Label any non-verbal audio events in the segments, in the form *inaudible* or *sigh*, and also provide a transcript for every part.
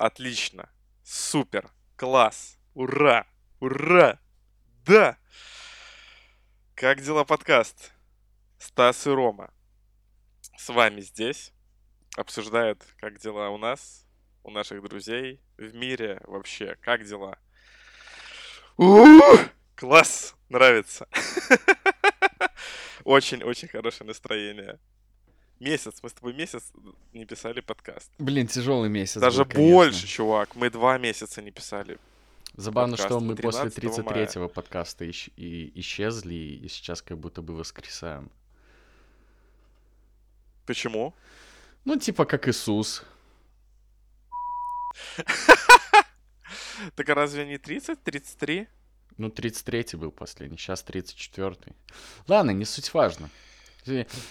Отлично. Супер. Класс. Ура. Ура. Да. Как дела подкаст? Стас и Рома. С вами здесь. Обсуждают, как дела у нас, у наших друзей, в мире вообще. Как дела? У-у-у! Класс. Нравится. *laughs* Очень-очень хорошее настроение. Месяц, мы с тобой месяц не писали подкаст. Блин, тяжелый месяц. Даже был, конечно. больше, чувак. Мы два месяца не писали. Забавно, подкаст что мы после 13 мая. 33-го подкаста ищ- и исчезли, и сейчас как будто бы воскресаем. Почему? Ну, типа как Иисус. *laughs* Так а разве не 30, 33? Ну, 33-й был последний, сейчас 34-й. Ладно, не суть важно.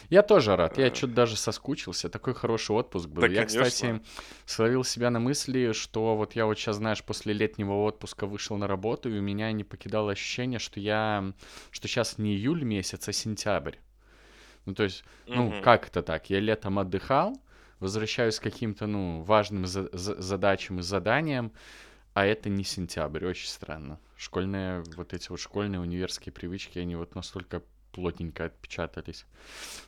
Я тоже рад, я Э. что-то даже соскучился. Такой хороший отпуск был. Да, я, конечно. кстати, словил себя на мысли, что вот я вот сейчас, знаешь, после летнего отпуска вышел на работу, и у меня не покидало ощущение, что я... что сейчас не июль месяц, а сентябрь. Ну, то есть, ну, Мгм. как это так? Я летом отдыхал, возвращаюсь к каким-то, ну, важным за- за- задачам и заданиям, а это не сентябрь, очень странно. Школьные, вот эти вот школьные универские привычки, они вот настолько плотненько отпечатались.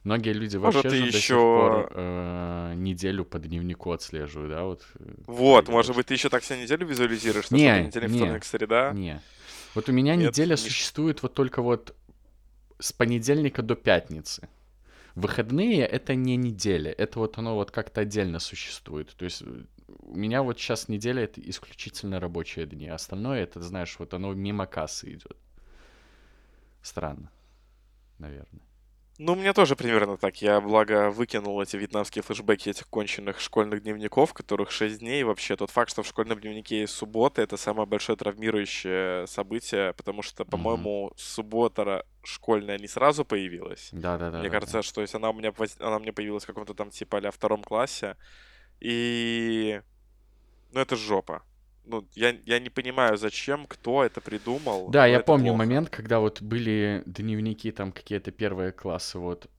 Многие люди Может, вообще ты же до сих пор э, неделю по дневнику отслеживают, да, вот. э, Вот, может быть, ты еще так себе неделю визуализируешь, что Не, понедельник, не, вторник, среда? Не. Вот у меня Нет, неделя не- существует вот только вот с понедельника до пятницы. Выходные — это не неделя, это вот оно вот как-то отдельно существует. То есть э, у меня вот сейчас неделя — это исключительно рабочие дни, а остальное — это, знаешь, вот оно мимо кассы идет. Странно, наверное. Ну, у меня тоже примерно так. Я, благо, выкинул эти вьетнамские флешбеки этих конченных школьных дневников, которых 6 дней. Вообще, тот факт, что в школьном дневнике есть суббота, это самое большое травмирующее событие, потому что, по-моему, суббота школьная не сразу появилась. Да-да-да. Мне кажется, что есть она у меня она мне появилась в каком-то там типа а втором классе. И ну это жопа. Ну, я, я не понимаю, зачем, кто это придумал. Да, я помню плохо. момент, когда вот были дневники там какие-то первые классы, вот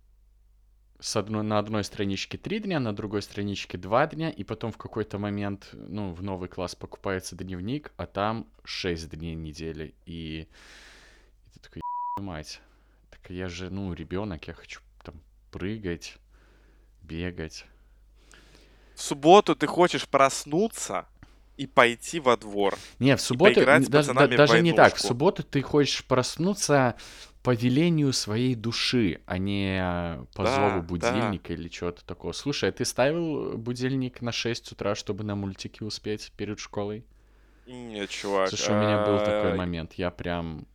с одной, на одной страничке три дня, на другой страничке два дня, и потом в какой-то момент, ну, в новый класс покупается дневник, а там шесть дней недели, и, и ты такой, «Ебаная мать, так я же, ну, ребенок, я хочу там прыгать, бегать. В субботу ты хочешь проснуться и пойти во двор. Не, в субботу, даже, да- даже не так, в субботу ты хочешь проснуться по велению своей души, а не по Да, зову да. будильника или чего-то такого. Слушай, а ты ставил будильник на 6 утра, чтобы на мультики успеть перед школой? Нет, чувак. Слушай, у меня был такой а, момент, я прям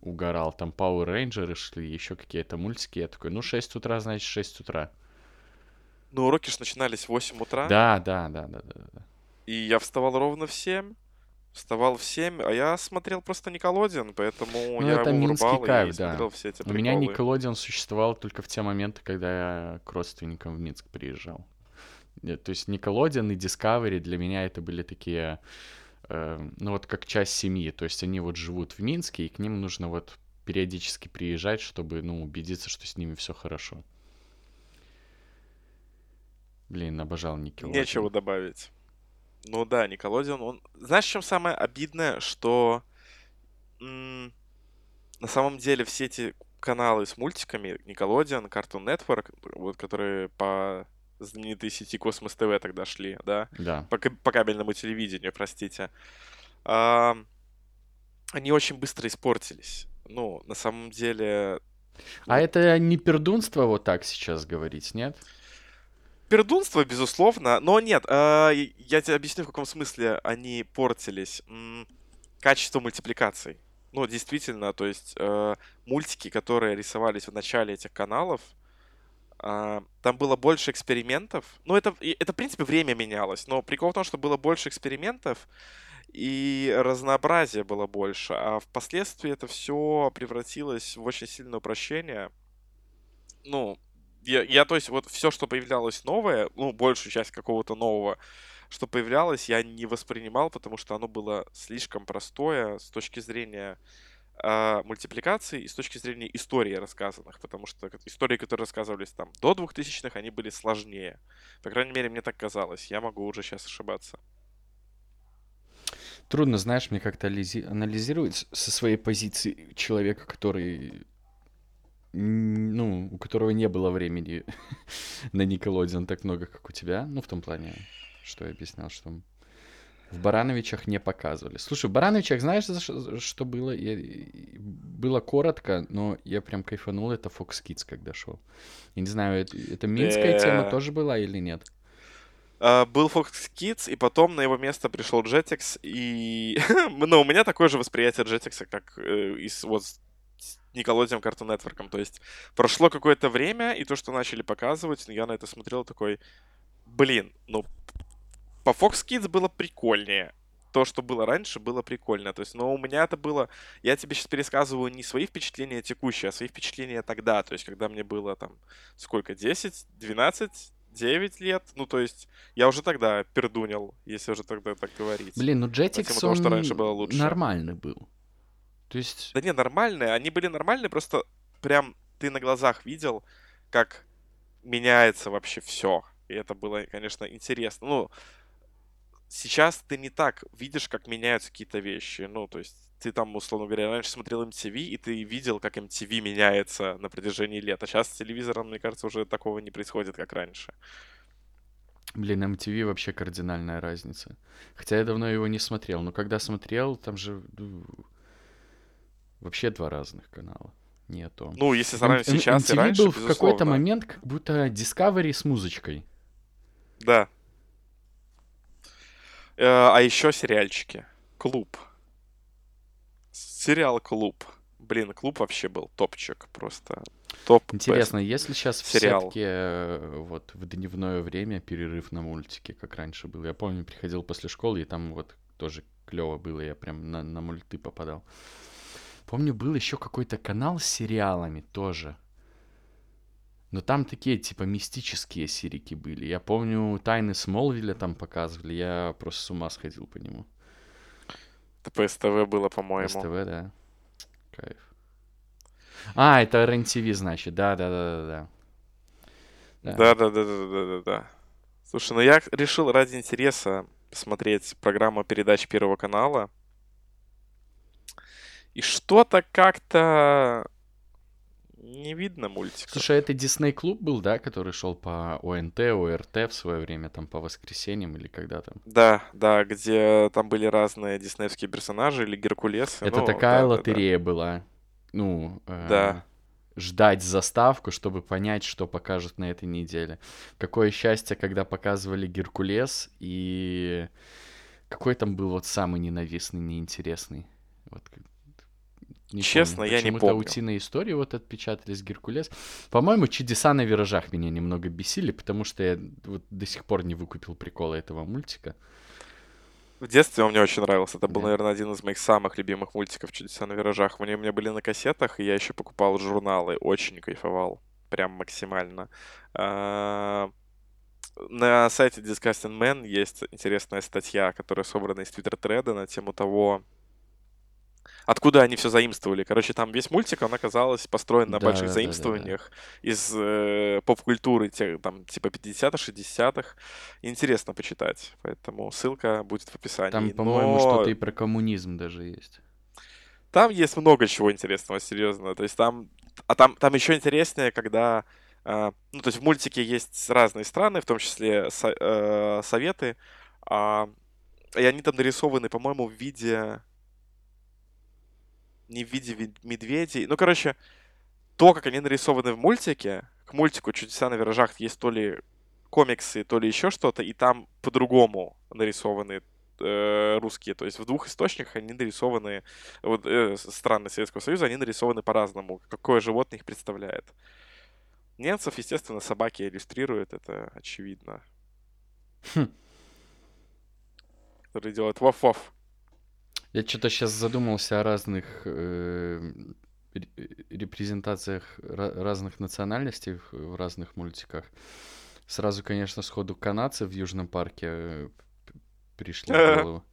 угорал. Там Power Rangers шли, еще какие-то мультики. Я такой, ну 6 утра, значит 6 утра. Ну, уроки ж начинались в 8 утра. Да, да, да, да, да. да. И я вставал ровно в 7. Вставал в 7, а я смотрел просто Николодин, поэтому Ну, я это его минский кайф, и да. смотрел все эти У меня приколы. Никелодион существовал только в те моменты, когда я к родственникам в Минск приезжал. Э, То есть Никелодион и Discovery для меня это были такие, э, ну вот как часть семьи. То есть они вот живут в Минске, и к ним нужно вот периодически приезжать, чтобы, ну, убедиться, что с ними все хорошо. Блин, обожал Никелодион. Нечего добавить. Ну да, Николодион, он... Знаешь, в чем самое обидное? Что м, на самом деле все эти каналы с мультиками, Николодион, Cartoon Network, вот, которые по знаменитой сети Космос ТВ тогда шли, да, Да. по, по кабельному телевидению, простите, а, они очень быстро испортились. Ну, на самом деле, А это не пердунство вот так сейчас говорить, нет? Пердунство, безусловно, но нет, и- я тебе объясню, в каком смысле они портились. Качество мультипликаций. Ну, действительно, то есть э, мультики, которые рисовались в начале этих каналов, а, там было больше экспериментов. Ну, это, это, в принципе, время менялось, но прикол в том, что было больше экспериментов, и разнообразия было больше, а впоследствии это все превратилось в очень сильное упрощение. Ну, я, я, то есть, вот все, что появлялось новое, ну, большую часть какого-то нового, что появлялось, я не воспринимал, потому что оно было слишком простое с точки зрения а, мультипликации и с точки зрения истории рассказанных, потому что истории, которые рассказывались там до 2000-х, они были сложнее. По крайней мере, мне так казалось. Я могу уже сейчас ошибаться. трудно, знаешь, мне как-то анализи- анализировать со своей позиции человека, который ну, у которого не было времени *laughs* на Никелодеон так много, как у тебя. Ну, в том плане, что я объяснял, что в Барановичах не показывали. Слушай, в Барановичах знаешь, за ш- что было? Я- было коротко, но я прям кайфанул. Это Fox Kids, когда шел. Я не знаю, это, это минская тема тоже была или нет? А, Был Fox Kids, и потом на его место пришел Jetix, и... *laughs* ну, у меня такое же восприятие Jetix, как э, и с, вот Nickelodeon Cartoon Network. То есть прошло какое-то время, и то, что начали показывать, я на это смотрел такой, блин, ну, по Fox Kids было прикольнее. То, что было раньше, было прикольно. То есть, но у меня это было... Я тебе сейчас пересказываю не свои впечатления текущие, а свои впечатления тогда. То есть, когда мне было там сколько, 10, 12, 9 лет. Ну, то есть, я уже тогда пердунил, если уже тогда так говорить. Блин, ну тему Jetix, того, что раньше он было лучше. нормальный был. То есть, Да не, нормальные. Они были нормальные, просто прям ты на глазах видел, как меняется вообще все. И это было, конечно, интересно. Ну, сейчас ты не так видишь, как меняются какие-то вещи. Ну, то есть ты там, условно говоря, раньше смотрел MTV, и ты видел, как MTV меняется на протяжении лет. А сейчас с телевизором, мне кажется, уже такого не происходит, как раньше. блин, MTV вообще кардинальная разница. Хотя я давно его не смотрел, но когда смотрел, там же ну, вообще два разных канала. Не то. Ну, если сравнивать М- сейчас и MTV раньше, был в какой-то момент как будто Discovery с музычкой. Да. Э, А еще сериальчики. Клуб. Сериал Клуб. Блин, клуб вообще был топчик. Просто топ. Интересно, если сейчас в сериал. сетке э, вот в дневное время перерыв на мультики, как раньше был. Я помню, приходил после школы, и там вот тоже клево было, я прям на, на мульты попадал. Помню, был еще какой-то канал с сериалами тоже. Но там такие, типа, мистические серики были. Я помню, Тайны Смолвиля там показывали, я просто с ума сходил по нему. Это по СТВ было, по-моему. СТВ, да. Кайф. А, это РЕН-ТВ, значит, да-да-да-да-да. Да. Да-да-да-да-да-да. Слушай, ну я решил ради интереса посмотреть программу передач Первого канала. И что-то как-то не видно мультика. Слушай, это Дисней Клуб был, да, который шел по ОНТ, ОРТ в свое время, там по воскресеньям или когда там? Да, да, где там были разные диснеевские персонажи или Геркулесы. Это ну, такая да-да-да. лотерея была. Ну, э, Да. ждать заставку, чтобы понять, что покажут на этой неделе. Какое счастье, когда показывали Геркулес, и какой там был вот самый ненавистный, неинтересный. Вот, не Честно, помню. я не помню. утиные истории вот отпечатались Геркулес. По-моему, чудеса на виражах меня немного бесили, потому что я вот до сих пор не выкупил прикола этого мультика. В детстве он мне очень нравился. Это был, Да. наверное, один из моих самых любимых мультиков «Чудеса на виражах». Они у меня были на кассетах, и я еще покупал журналы. Очень кайфовал. Прям максимально. А, На сайте Disgusting Man есть интересная статья, которая собрана из твиттер-треда на тему того, откуда они все заимствовали. Короче, там весь мультик, он оказалось построен на больших Да-да-да-да-да. заимствованиях из э, поп-культуры, тех, там, типа 50-х, 60-х. Интересно почитать. Поэтому ссылка будет в описании. Там, по-моему, Но что-то и про коммунизм даже есть. Там есть много чего интересного, серьезно. То есть там... А там, там еще интереснее, когда... а, ну, то есть в мультике есть разные страны, в том числе со- э, советы. а, и они там нарисованы, по-моему, в виде... Не в виде вид- медведей. Ну, короче, то, как они нарисованы в мультике, к мультику «Чудеса на виражах» есть то ли комиксы, то ли еще что-то, и там по-другому нарисованы э, русские. То есть в двух источниках они нарисованы, вот э, страны Советского Союза, они нарисованы по-разному. Какое животное их представляет. Немцев, естественно, собаки иллюстрируют, это очевидно. Хм. Который делает ваф-ваф. Я что-то сейчас задумался о разных э, ре- репрезентациях ра- разных национальностей в, разных мультиках. Сразу, конечно, сходу канадцы в Южном парке э, пришли в *laughs* голову.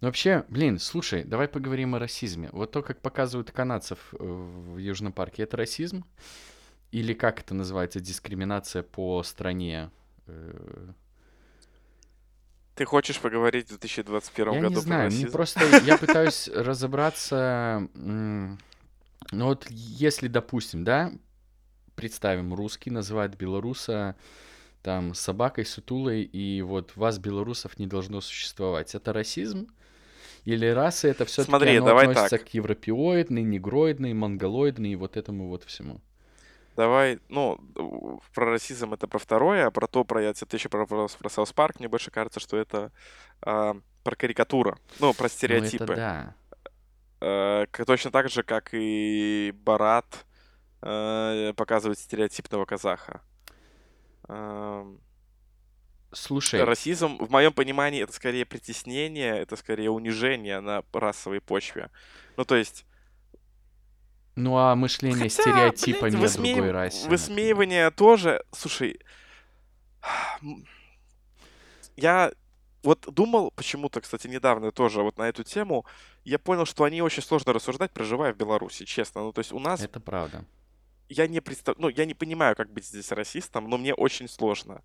Но вообще, блин, слушай, давай поговорим о расизме. Вот то, как показывают канадцев э, в Южном парке, это расизм? Или как это называется, дискриминация по стране? Ты хочешь поговорить в 2021 Я году не про знаю, мне просто, я пытаюсь *laughs* разобраться, ну вот если, допустим, да, представим, русский называет белоруса там собакой, сутулой, и вот вас, белорусов, не должно существовать. Это расизм? Или расы это все-таки Смотри, оно давай относится так. к европеоидной, негроидной, монголоидной и вот этому вот всему? Давай, ну, про расизм это про второе, а про то, про я тебе еще про вопрос про South Park, мне больше кажется, что это а, про карикатура, ну, про Ну это стереотипы. да. Э, точно так же, как и Борат э, показывает стереотипного казаха. Эм, Слушай, Расизм, в моем понимании, это скорее притеснение, это скорее унижение на расовой почве. Ну, то есть, ну а мышление хотя, стереотипами блядь, о высмеив- другой расе, например? высмеивание тоже, слушай, я вот думал почему-то, кстати, недавно тоже вот на эту тему, я понял, что они очень сложно рассуждать, проживая в Беларуси, честно. Ну, то есть у нас, Это правда. я не представ... ну, я не понимаю, как быть здесь расистом, но мне очень сложно.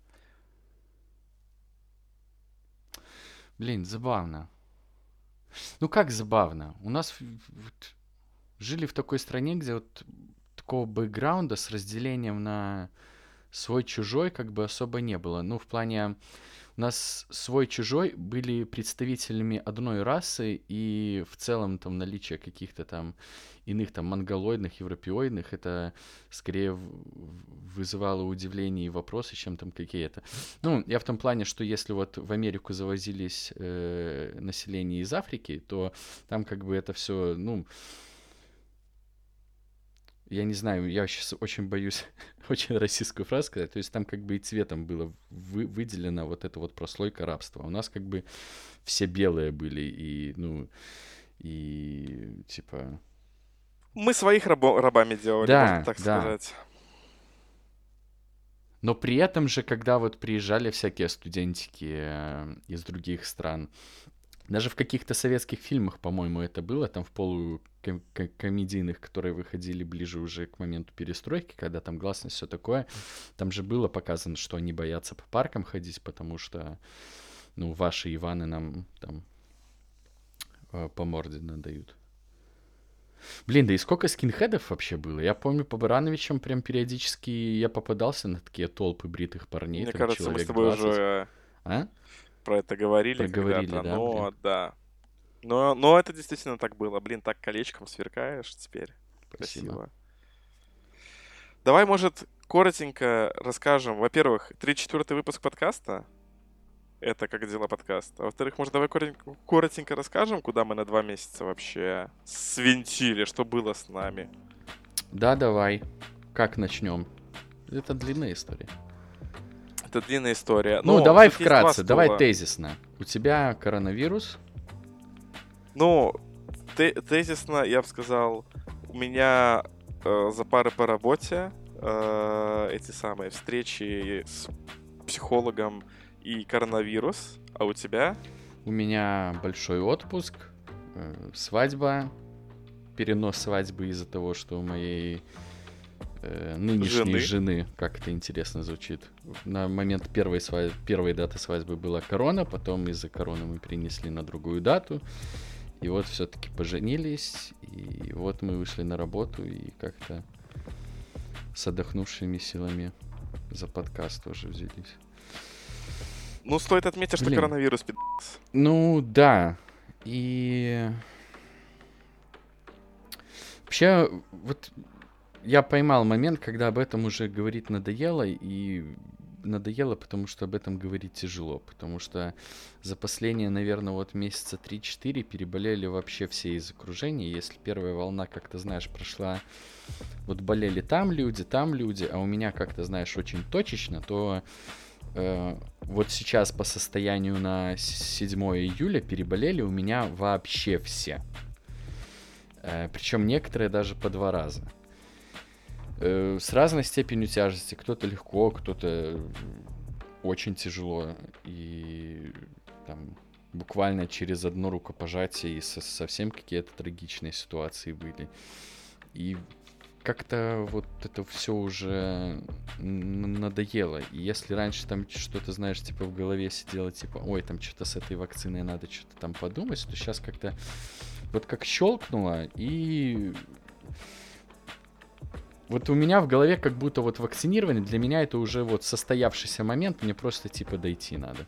Блин, забавно. Ну как забавно? У нас жили в такой стране, где вот такого бэкграунда с разделением на свой-чужой как бы особо не было. Ну, в плане, у нас свой-чужой были представителями одной расы, и в целом там наличие каких-то там иных там монголоидных, европеоидных, это скорее вызывало удивление и вопросы, чем там какие-то. Ну, я в том плане, что если вот в Америку завозились э, население из Африки, то там как бы это все, ну, я не знаю, я сейчас очень боюсь *laughs* очень российскую фразу сказать, то есть там как бы и цветом было вы- выделено вот это вот прослойка рабства. У нас как бы все белые были, и, ну, и типа... Мы своих рабо- рабами делали, Да, можно так да. сказать. Но при этом же, когда вот приезжали всякие студентики э, из других стран, даже в каких-то советских фильмах, по-моему, это было, там в полукомедийных, которые выходили ближе уже к моменту перестройки, когда там гласность, все такое, там же было показано, что они боятся по паркам ходить, потому что, ну, ваши Иваны нам там э, по морде надают. Блин, да и сколько скинхедов вообще было? Я помню, по Барановичам прям периодически я попадался на такие толпы бритых парней, Мне там кажется, мы с тобой 20. уже А? про это говорили Проговорили, когда-то, да, но блин? да. Но, но это действительно так было. Блин, так колечком сверкаешь теперь. Спасибо. Красиво. Давай, может, коротенько расскажем. Во-первых, 34-й выпуск подкаста. Это как дела подкаст. А во-вторых, может, давай коротенько, коротенько расскажем, куда мы на два месяца вообще свинтили, что было с нами. Да, давай. Как начнем? Это длинная история. Это длинная история. Ну, Но давай есть два вкратце, давай тезисно. У тебя коронавирус, Ну, те- тезисно, я бы сказал, у меня э, за пары по работе э, эти самые встречи с психологом и коронавирус, а у тебя? у меня большой отпуск, э, свадьба, перенос свадьбы из-за того, что у моей э, нынешней Жены. жены, как это интересно звучит, на момент первой, свадьбы, первой даты свадьбы была корона, потом из-за короны мы перенесли на другую дату, и вот все-таки поженились, и вот мы вышли на работу и как-то с отдохнувшими силами за подкаст тоже взялись. Ну, стоит отметить, что Блин. коронавирус пи***. Ну, да. И... Вообще, вот я поймал момент, когда об этом уже говорить надоело, и надоело, потому что об этом говорить тяжело, потому что за последние, наверное, вот месяца 3-4 переболели вообще все из окружения. Если первая волна, как ты знаешь, прошла, вот болели там люди, там люди, а у меня, как ты знаешь, очень точечно, то э, вот сейчас по состоянию на с- 7 июля переболели у меня вообще все. причем некоторые даже по два раза. Э, с разной степенью тяжести. Кто-то легко, кто-то очень тяжело. И там буквально через одно рукопожатие и со- совсем какие-то трагичные ситуации были. И как-то вот это все уже надоело. И если раньше там что-то, знаешь, типа в голове сидело, типа, ой, там что-то с этой вакциной надо что-то там подумать, то сейчас как-то вот как щелкнуло, и вот у меня в голове как будто вот вакцинирование, для меня это уже вот состоявшийся момент, мне просто типа дойти надо.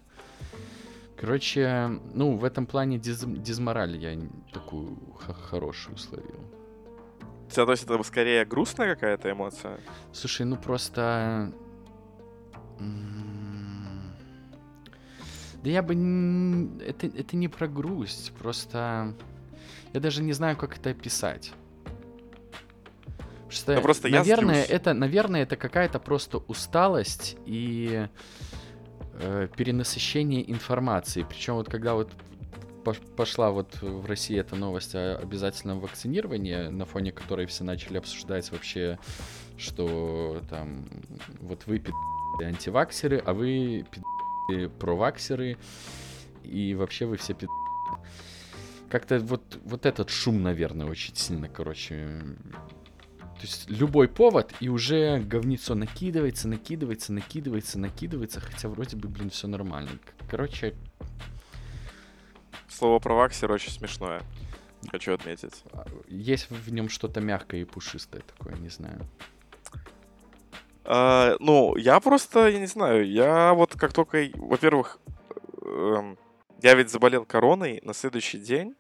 Короче, ну, в этом плане диз, дизмораль я такую хорошую словил. У тебя, то есть, это скорее грустная какая-то эмоция? Слушай, ну просто... Да я бы... Это, это не про грусть, просто... Я даже не знаю, как это описать. Что, ну, просто наверное, я это, наверное, это какая-то просто усталость и э, перенасыщение информации. Причем вот когда вот пошла вот в России эта новость о обязательном вакцинировании, на фоне которой все начали обсуждать вообще, что там вот вы пи*** антиваксеры, а вы пи*** проваксеры, и вообще вы все пи*** как-то вот, вот этот шум, наверное, очень сильно, короче, то есть любой повод, и уже говнецо накидывается, накидывается, накидывается, накидывается, хотя вроде бы, блин, все нормально. Короче... Слово про ваксер очень смешное. Хочу отметить. А, есть в нем что-то мягкое и пушистое такое, не знаю. А, ну, я просто, я не знаю, я вот как только, во-первых, эм, я ведь заболел короной на следующий день,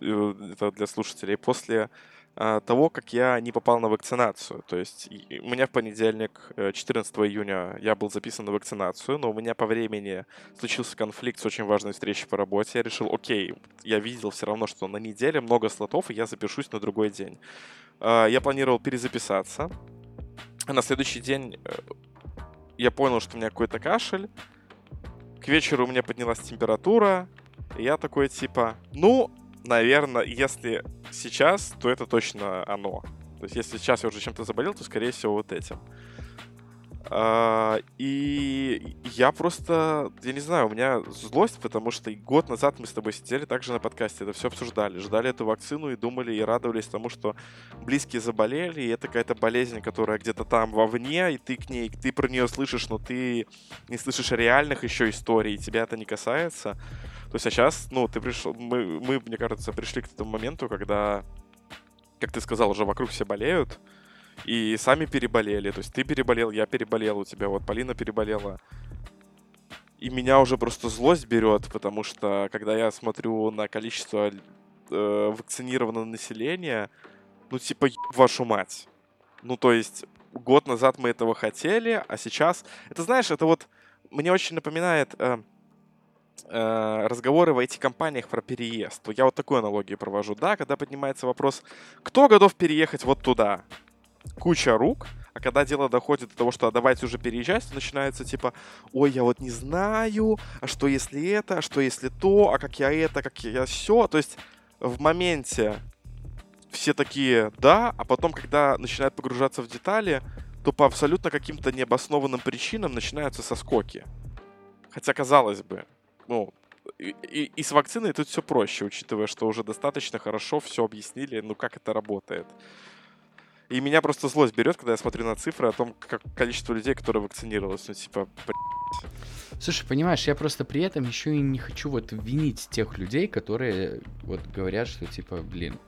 э, это для слушателей, после того, как я не попал на вакцинацию. То есть у меня в понедельник, 14 э, июня, я был записан на вакцинацию, но у меня по времени случился конфликт с очень важной встречей по работе. Я решил, окей, я видел все равно, что на неделе много слотов, и я запишусь на другой день. А, я планировал перезаписаться. А на следующий день э, я понял, что у меня какой-то кашель. К вечеру у меня поднялась температура. И я такой типа, ну, наверное, если сейчас, то это точно оно. То есть, если сейчас я уже чем-то заболел, то, скорее всего, вот этим. А, и я просто, я не знаю, у меня злость, потому что год назад мы с тобой сидели также на подкасте, это все обсуждали, ждали эту вакцину и думали и радовались тому, что близкие заболели, и это какая-то болезнь, которая где-то там вовне, и ты к ней, ты про нее слышишь, но ты не слышишь реальных еще историй, и тебя это не касается. То есть, а сейчас, ну, ты пришел, мы, мы, мне кажется, пришли к этому моменту, когда, как ты сказал, уже вокруг все болеют, и сами переболели. То есть ты переболел, я переболел, у тебя вот Полина переболела. И меня уже просто злость берет, потому что когда я смотрю на количество э, вакцинированного населения, ну типа вашу мать. Ну то есть год назад мы этого хотели, а сейчас... Это знаешь, это вот мне очень напоминает... Э, разговоры в IT-компаниях про переезд. Я вот такую аналогию провожу, да, когда поднимается вопрос, кто готов переехать вот туда? Куча рук, а когда дело доходит до того, что а давайте уже переезжать, то начинается типа, ой, я вот не знаю, а что если это, а что если то, а как я это, как я все. То есть в моменте все такие да, а потом, когда начинают погружаться в детали, то по абсолютно каким-то необоснованным причинам начинаются соскоки. Хотя, казалось бы, ну, и, и, и с вакциной тут все проще, учитывая, что уже достаточно хорошо все объяснили, ну, как это работает. И меня просто злость берет, когда я смотрю на цифры о том, как количество людей, которые вакцинировалось. Ну, типа, Слушай, понимаешь, я просто при этом еще и не хочу вот винить тех людей, которые вот говорят, что типа, блин,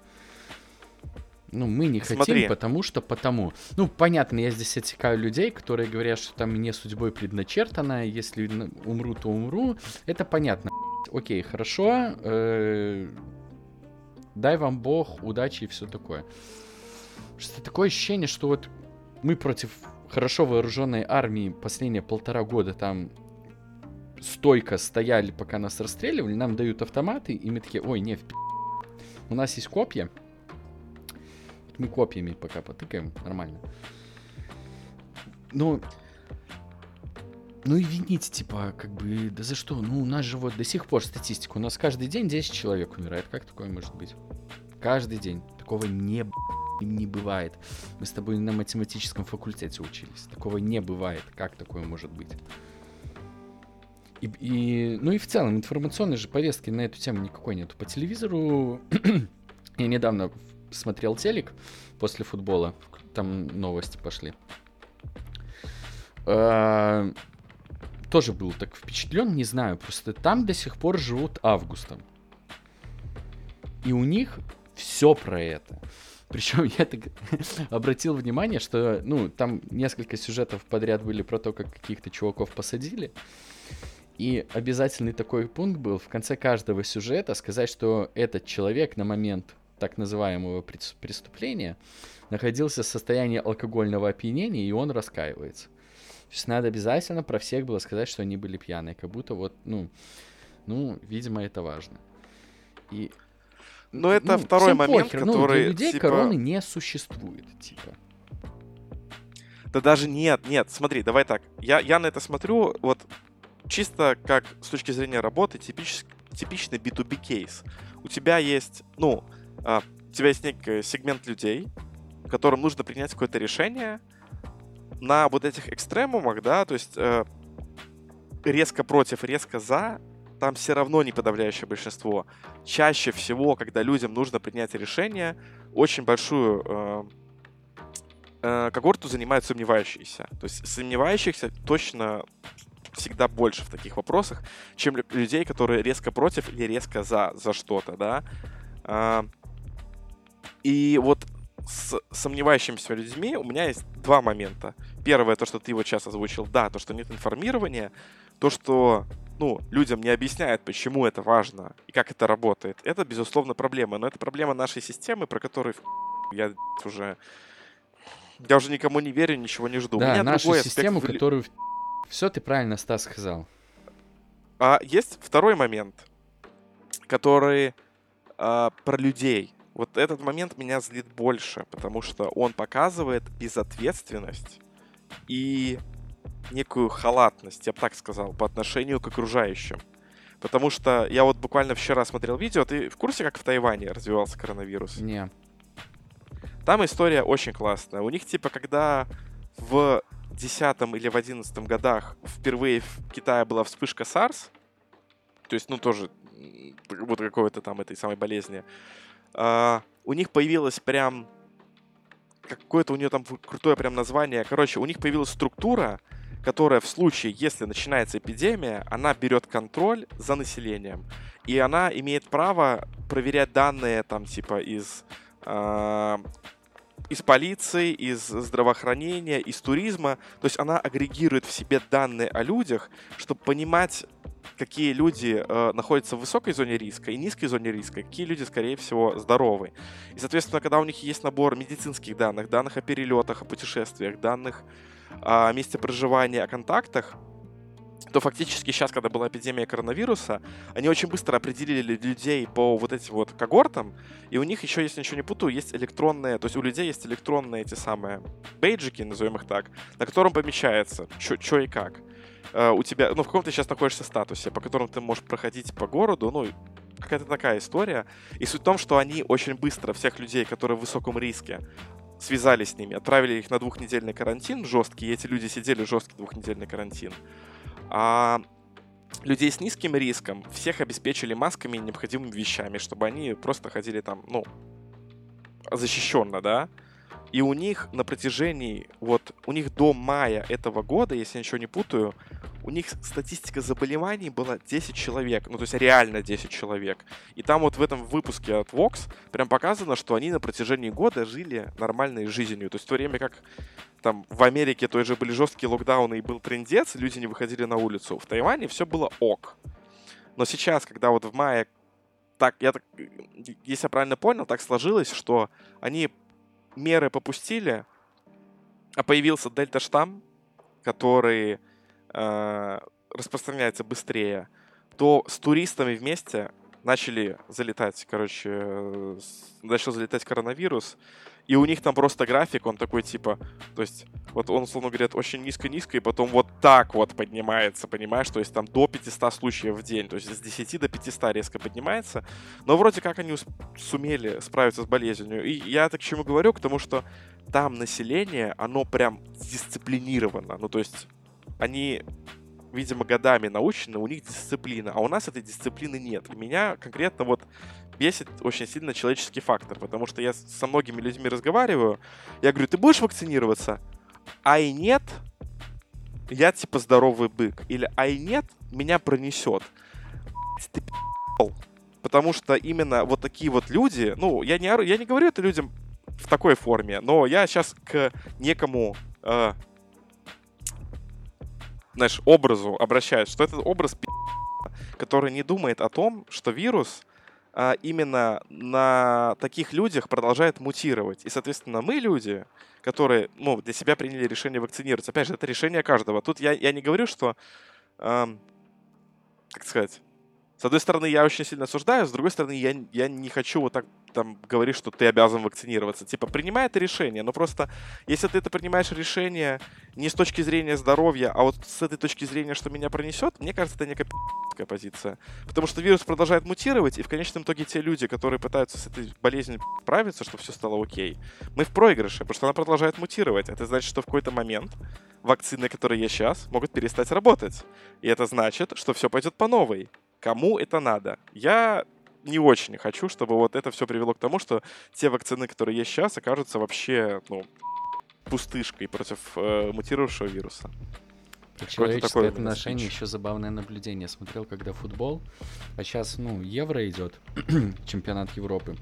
ну, мы не Смотри. хотим, потому что потому. Ну, понятно, я здесь отсекаю людей, которые говорят, что там мне судьбой предначертано, если умру, то умру. Это понятно. Окей, хорошо. Э, дай вам бог, удачи и все такое. Что такое ощущение, что вот мы против хорошо вооруженной армии последние полтора года там стойко стояли, пока нас расстреливали, нам дают автоматы, и мы такие, ой, не, в у нас есть копья, мы копьями пока потыкаем, нормально. Ну, ну и винить, типа, как бы, да за что? Ну, у нас же вот до сих пор статистика. У нас каждый день 10 человек умирает. Как такое может быть? Каждый день. Такого не, не бывает. Мы с тобой на математическом факультете учились. Такого не бывает. Как такое может быть? И, и, ну и в целом информационной же повестки на эту тему никакой нету. По телевизору *clears throat* я недавно смотрел телек после футбола, там новости пошли. Э, тоже был так впечатлен, не знаю, просто там до сих пор живут августом. И у них все про это. Причем я так *laughs* обратил внимание, что, ну, там несколько сюжетов подряд были про то, как каких-то чуваков посадили. И обязательный такой пункт был в конце каждого сюжета сказать, что этот человек на момент так называемого преступления находился в состоянии алкогольного опьянения, и он раскаивается. То есть надо обязательно про всех было сказать, что они были пьяные, как будто вот, ну, ну, видимо, это важно. И но это ну, второй момент, похер. который... Ну, для людей типа... короны не существует, типа. Да даже нет, нет, смотри, давай так. Я, я на это смотрю вот чисто как с точки зрения работы типич, типичный B2B кейс. У тебя есть, ну, а, у тебя есть некий сегмент людей, которым нужно принять какое-то решение на вот этих экстремумах, да, то есть э, резко против, резко за, там все равно не подавляющее большинство. Чаще всего, когда людям нужно принять решение, очень большую э, э, когорту занимают сомневающиеся. То есть сомневающихся точно всегда больше в таких вопросах, чем людей, которые резко против или резко за, за что-то, да. Э, и вот с сомневающимися людьми у меня есть два момента. Первое, то, что ты вот сейчас озвучил, да, то, что нет информирования, то, что ну, людям не объясняют, почему это важно и как это работает, это, безусловно, проблема. Но это проблема нашей системы, про которую *laughs* я уже... Я уже никому не верю, ничего не жду. Да, нашу систему, аспект... которую... *laughs* Все ты правильно, Стас, сказал. А есть второй момент, который а, про людей. Вот этот момент меня злит больше, потому что он показывает безответственность и некую халатность, я бы так сказал, по отношению к окружающим. Потому что я вот буквально вчера смотрел видео. Ты в курсе, как в Тайване развивался коронавирус? Не. Там история очень классная. У них типа, когда в 10 или в 11 годах впервые в Китае была вспышка SARS, то есть, ну, тоже вот какой-то там этой самой болезни, uh, у них появилась прям какое-то у нее там крутое прям название. Короче, у них появилась структура, которая в случае, если начинается эпидемия, она берет контроль за населением. И она имеет право проверять данные там типа из э, из полиции, из здравоохранения, из туризма. То есть она агрегирует в себе данные о людях, чтобы понимать, какие люди э, находятся в высокой зоне риска и низкой зоне риска, какие люди, скорее всего, здоровы. И, соответственно, когда у них есть набор медицинских данных, данных о перелетах, о путешествиях, данных о месте проживания, о контактах, то фактически сейчас, когда была эпидемия коронавируса, они очень быстро определили людей по вот этим вот когортам, и у них еще, если ничего не путаю, есть электронные, то есть у людей есть электронные эти самые бейджики, назовем их так, на котором помечается, что и как. Uh, у тебя, ну, в каком ты сейчас находишься статусе, по которому ты можешь проходить по городу, ну, какая-то такая история. И суть в том, что они очень быстро всех людей, которые в высоком риске, связались с ними, отправили их на двухнедельный карантин жесткий, и эти люди сидели жесткий двухнедельный карантин. А людей с низким риском всех обеспечили масками и необходимыми вещами, чтобы они просто ходили там, ну, защищенно, да. И у них на протяжении, вот, у них до мая этого года, если я ничего не путаю, у них статистика заболеваний была 10 человек, ну то есть реально 10 человек. И там вот в этом выпуске от Vox прям показано, что они на протяжении года жили нормальной жизнью. То есть в то время как там в Америке той же были жесткие локдауны и был трендец, люди не выходили на улицу. В Тайване все было ок. Но сейчас, когда вот в мае так, я так, если я правильно понял, так сложилось, что они меры попустили, а появился дельта-штамм, который э, распространяется быстрее, то с туристами вместе начали залетать, короче, э, начал залетать коронавирус, и у них там просто график, он такой типа, то есть, вот он, условно говоря, очень низко-низко, и потом вот так вот поднимается, понимаешь, то есть там до 500 случаев в день, то есть с 10 до 500 резко поднимается, но вроде как они сумели справиться с болезнью. И я так к чему говорю, к тому, что там население, оно прям дисциплинировано, ну то есть они видимо, годами научены, у них дисциплина, а у нас этой дисциплины нет. Меня конкретно вот бесит очень сильно человеческий фактор, потому что я со многими людьми разговариваю, я говорю, ты будешь вакцинироваться? А и нет, я типа здоровый бык. Или а и нет, меня пронесет. Ты Потому что именно вот такие вот люди, ну, я не, я не говорю это людям в такой форме, но я сейчас к некому э, знаешь, образу обращаюсь, что этот образ который не думает о том, что вирус именно на таких людях продолжает мутировать. И, соответственно, мы люди, которые ну, для себя приняли решение вакцинироваться. Опять же, это решение каждого. Тут я, я не говорю, что, э, как сказать, с одной стороны, я очень сильно осуждаю, с другой стороны, я, я не хочу вот так там говорить, что ты обязан вакцинироваться. Типа, принимай это решение, но просто, если ты это принимаешь решение не с точки зрения здоровья, а вот с этой точки зрения, что меня пронесет, мне кажется, это некая позиция. Потому что вирус продолжает мутировать, и в конечном итоге те люди, которые пытаются с этой болезнью справиться, чтобы все стало окей, мы в проигрыше, потому что она продолжает мутировать. Это значит, что в какой-то момент вакцины, которые есть сейчас, могут перестать работать. И это значит, что все пойдет по новой кому это надо. Я не очень хочу, чтобы вот это все привело к тому, что те вакцины, которые есть сейчас, окажутся вообще, ну, пустышкой против э, мутировавшего вируса. Человеческое отношение еще забавное наблюдение. Смотрел, когда футбол, а сейчас, ну, Евро идет, *clears throat* чемпионат Европы.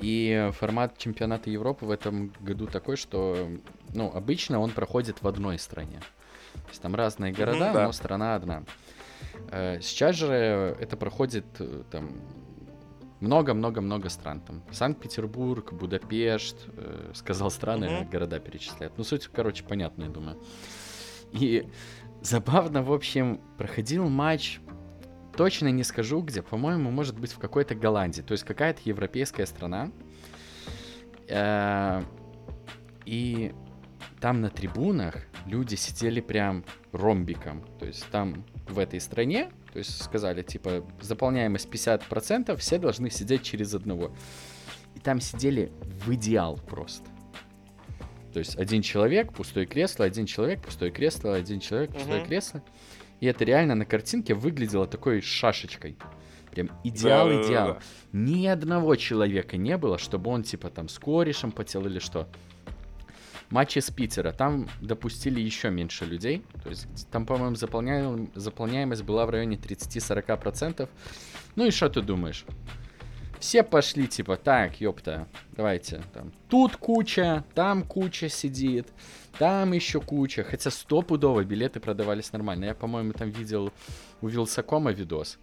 И формат чемпионата Европы в этом году такой, что, ну, обычно он проходит в одной стране. То есть там разные города, mm-hmm, да. но страна одна. Э, сейчас же это проходит э, там много-много-много стран. Там Санкт-Петербург, Будапешт, э, сказал страны, mm-hmm. города перечисляют. Ну, суть, короче, понятная, думаю. И забавно, в общем, проходил матч, точно не скажу где, по-моему, может быть, в какой-то Голландии. То есть какая-то европейская страна. И там на трибунах люди сидели прям ромбиком. То есть там в этой стране, то есть сказали, типа, заполняемость 50%, все должны сидеть через одного. И там сидели в идеал просто. То есть один человек, пустое кресло, один человек, пустое кресло, один человек, пустое угу. кресло. И это реально на картинке выглядело такой шашечкой. Прям идеал, да, идеал. Да, да, да. Ни одного человека не было, чтобы он типа там с корешем потел или что матчи с Питера. Там допустили еще меньше людей. То есть там, по-моему, заполняем, заполняемость была в районе 30-40%. Ну и что ты думаешь? Все пошли, типа, так, ёпта, давайте, там, тут куча, там куча сидит, там еще куча. Хотя стопудово билеты продавались нормально. Я, по-моему, там видел у Вилсакома видос.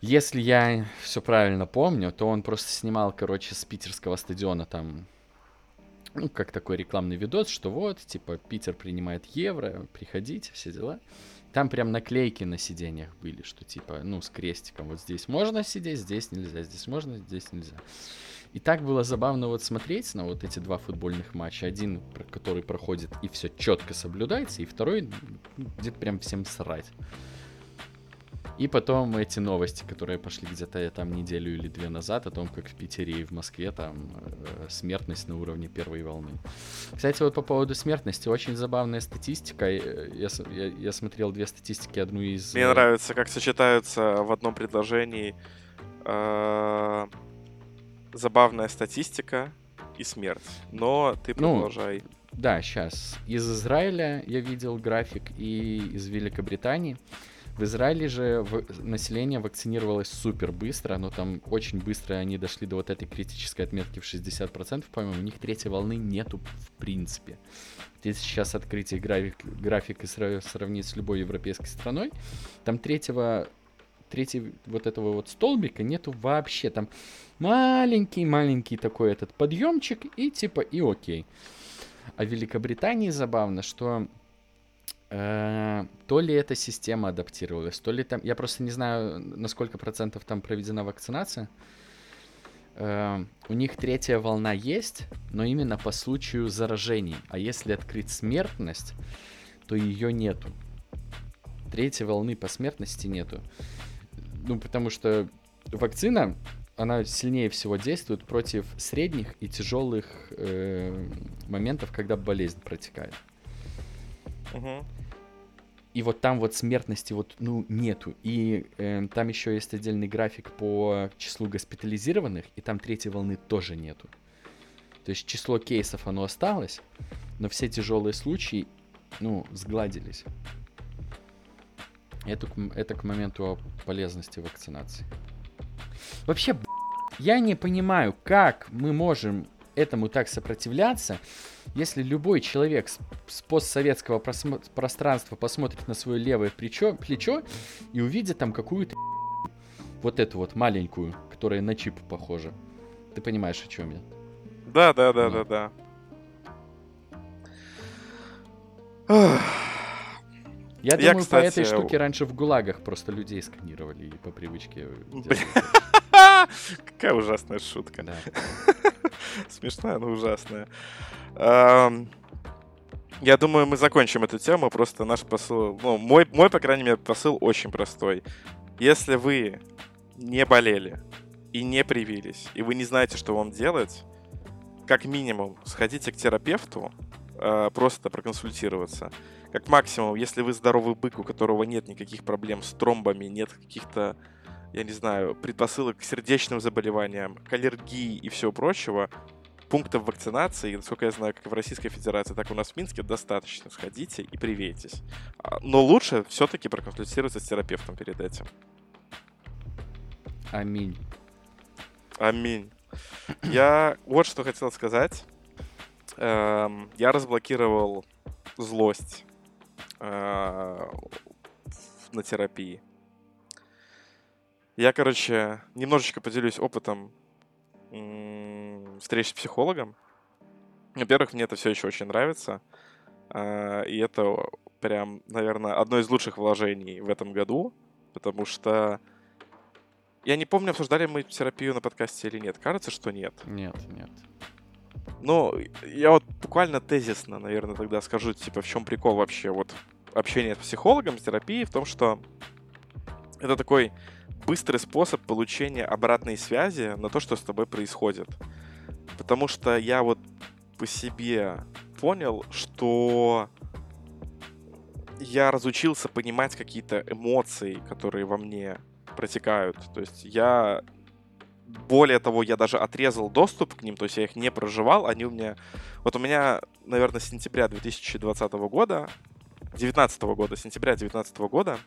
Если я все правильно помню, то он просто снимал, короче, с питерского стадиона там ну, как такой рекламный видос, что вот, типа, Питер принимает евро, приходите, все дела. Там прям наклейки на сиденьях были, что типа, ну, с крестиком, вот здесь можно сидеть, здесь нельзя, здесь можно, здесь нельзя. И так было забавно вот смотреть на вот эти два футбольных матча. Один, который проходит и все четко соблюдается, и второй ну, где-то прям всем срать. И потом эти новости, которые пошли где-то там неделю или две назад, о том, как в Питере и в Москве там э, смертность на уровне первой волны. Кстати, вот по поводу смертности, очень забавная статистика. Э, я, я, я смотрел две статистики, одну из... Мне нравится, как сочетаются в одном предложении э, забавная статистика и смерть. Но ты ну, продолжай. Ну, да, сейчас. Из Израиля я видел график и из Великобритании. В Израиле же население вакцинировалось супер быстро, но там очень быстро они дошли до вот этой критической отметки в 60%, по-моему, у них третьей волны нету в принципе. Если сейчас открыть график, график и сравнить с любой европейской страной, там третьего третий вот этого вот столбика нету вообще. Там маленький-маленький такой этот подъемчик и типа и окей. А в Великобритании забавно, что то ли эта система адаптировалась, то ли там... Я просто не знаю, на сколько процентов там проведена вакцинация. Э, у них третья волна есть, но именно по случаю заражений. А если открыть смертность, то ее нету. Третьей волны по смертности нету. Ну, потому что вакцина, она сильнее всего действует против средних и тяжелых э, моментов, когда болезнь протекает. Угу. и вот там вот смертности вот, ну, нету. И э, там еще есть отдельный график по числу госпитализированных, и там третьей волны тоже нету. То есть число кейсов оно осталось, но все тяжелые случаи, ну, сгладились. Это, это к моменту о полезности вакцинации. Вообще, я не понимаю, как мы можем этому так сопротивляться, если любой человек с, с постсоветского пространства посмотрит на свое левое плечо, плечо и увидит там какую-то вот эту вот маленькую, которая на чип похожа. Ты понимаешь, о чем я? Да, да, да, ну. да, да. Я думаю, я, кстати, по этой штуке раньше в ГУЛАГах просто людей сканировали и по привычке. Какая ужасная шутка. Да. *laughs* Смешная, но ужасная. Я думаю, мы закончим эту тему. Просто наш посыл... Ну, мой, мой, по крайней мере, посыл очень простой. Если вы не болели и не привились, и вы не знаете, что вам делать, как минимум, сходите к терапевту, э, просто проконсультироваться. Как максимум, если вы здоровый бык, у которого нет никаких проблем с тромбами, нет каких-то, я не знаю, предпосылок к сердечным заболеваниям, к аллергии и всего прочего, пунктов вакцинации, насколько я знаю, как в Российской Федерации, так и у нас в Минске, достаточно. Сходите и привейтесь. А, но лучше все-таки проконсультироваться с терапевтом перед этим. Аминь. Аминь. Я вот что хотел сказать. Эм, я разблокировал злость э, на терапии. Я, короче, немножечко поделюсь опытом встреч с психологом. Во-первых, мне это все еще очень нравится. Э, и это прям, наверное, одно из лучших вложений в этом году, потому что я не помню, обсуждали мы терапию на подкасте или нет. Кажется, что нет. Нет, нет. Ну, я вот буквально тезисно, наверное, тогда скажу, типа, в чем прикол вообще вот общения с психологом, с терапией, в том, что это такой быстрый способ получения обратной связи на то, что с тобой происходит. Потому что я вот по себе понял, что я разучился понимать какие-то эмоции, которые во мне протекают. То есть я более того, я даже отрезал доступ к ним, то есть я их не проживал, они у меня... Вот у меня, наверное, с сентября 2020 года, 19 года, сентября 19 года,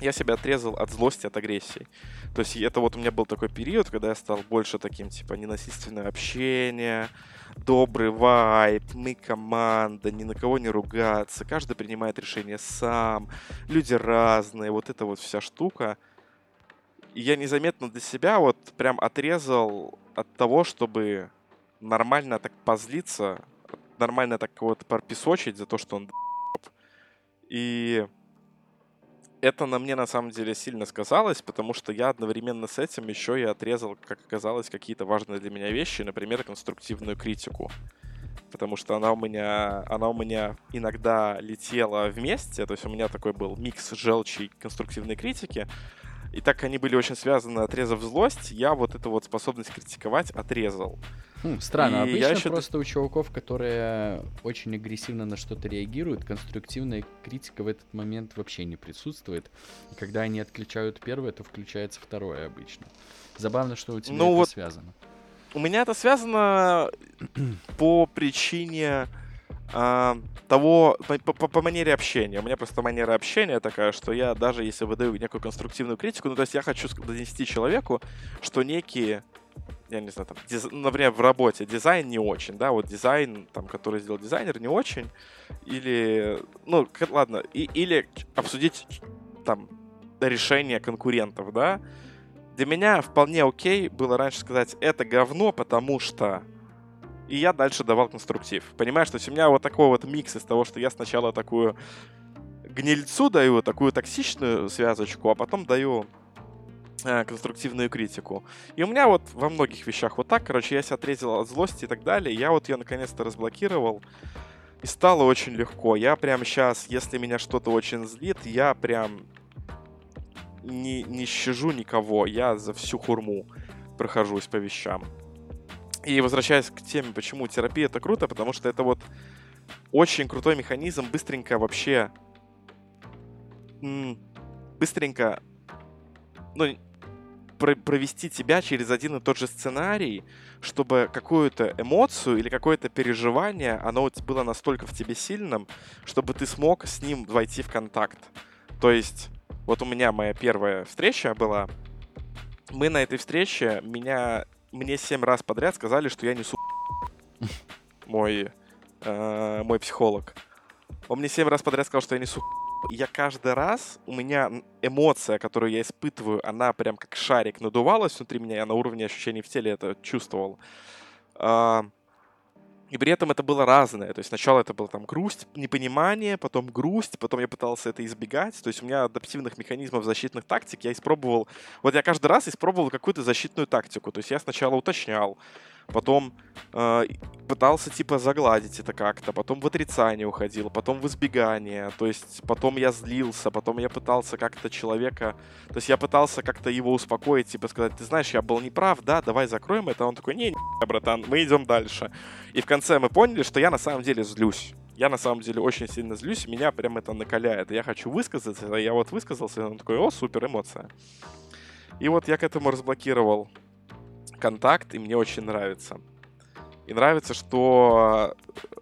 я себя отрезал от злости, от агрессии. То есть это вот у меня был такой период, когда я стал больше таким, типа, ненасильственное общение, добрый вайб, мы команда, ни на кого не ругаться, каждый принимает решение сам, люди разные, вот эта вот вся штука. И я незаметно для себя вот прям отрезал от того, чтобы нормально так позлиться, нормально так кого-то пропесочить за то, что он и это на мне на самом деле сильно сказалось, потому что я одновременно с этим еще и отрезал, как оказалось, какие-то важные для меня вещи, например, конструктивную критику. Потому что она у меня, она у меня иногда летела вместе, то есть у меня такой был микс желчи и конструктивной критики, и так они были очень связаны, отрезав злость, я вот эту вот способность критиковать отрезал. Хм, странно, и обычно еще... просто у чуваков, которые очень агрессивно на что-то реагируют, конструктивная критика в этот момент вообще не присутствует. И когда они отключают первое, то включается второе обычно. Забавно, что у тебя ну, это вот связано. У меня это связано *clears throat* по причине а, того, по, по, по манере общения. У меня просто манера общения такая, что я даже если выдаю некую конструктивную критику, ну то есть я хочу донести человеку, что некие я не знаю, там, диз... например, в работе дизайн не очень, да, вот дизайн, там, который сделал дизайнер, не очень, или, ну, ладно, и, или обсудить, там, решение конкурентов, да, для меня вполне окей было раньше сказать, это говно, потому что и я дальше давал конструктив. Понимаешь, то есть у меня вот такой вот микс из того, что я сначала такую гнильцу даю, такую токсичную связочку, а потом даю конструктивную критику. И у меня вот во многих вещах вот так, короче, я себя отрезал от злости и так далее. Я вот ее наконец-то разблокировал. И стало очень легко. Я прям сейчас, если меня что-то очень злит, я прям не, не щажу никого. Я за всю хурму прохожусь по вещам. И возвращаясь к теме, почему терапия это круто, потому что это вот очень крутой механизм быстренько вообще быстренько, ну, про провести тебя через один и тот же сценарий, чтобы какую-то эмоцию или какое-то переживание, оно было настолько в тебе сильным, чтобы ты смог с ним войти в контакт. То есть, вот у меня моя первая встреча была, мы на этой встрече, меня, мне семь раз подряд сказали, что я несу *laughs* мой, э, мой психолог. Он мне семь раз подряд сказал, что я несу я каждый раз, у меня эмоция, которую я испытываю, она прям как шарик надувалась внутри меня, я на уровне ощущений в теле это чувствовал. А, и при этом это было разное. То есть сначала это было там грусть, непонимание, потом грусть, потом я пытался это избегать. То есть у меня адаптивных механизмов защитных тактик я испробовал... Вот я каждый раз испробовал какую-то защитную тактику. То есть я сначала уточнял, потом э, пытался типа загладить это как-то, потом в отрицание уходил, потом в избегание, то есть потом я злился, потом я пытался как-то человека, то есть я пытался как-то его успокоить, типа сказать, ты знаешь, я был неправ, да, давай закроем это, он такой, не, не, братан, мы идем дальше. И в конце мы поняли, что я на самом деле злюсь. Я на самом деле очень сильно злюсь, меня прям это накаляет. Я хочу высказаться, я вот высказался, и он такой, о, супер, эмоция. И вот я к этому разблокировал контакт, и мне очень нравится. И нравится, что э,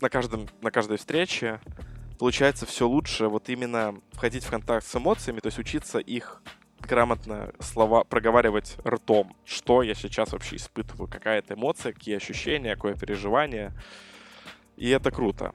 на, каждом, на каждой встрече получается все лучше вот именно входить в контакт с эмоциями, то есть учиться их грамотно слова проговаривать ртом, что я сейчас вообще испытываю, какая это эмоция, какие ощущения, какое переживание. И это круто.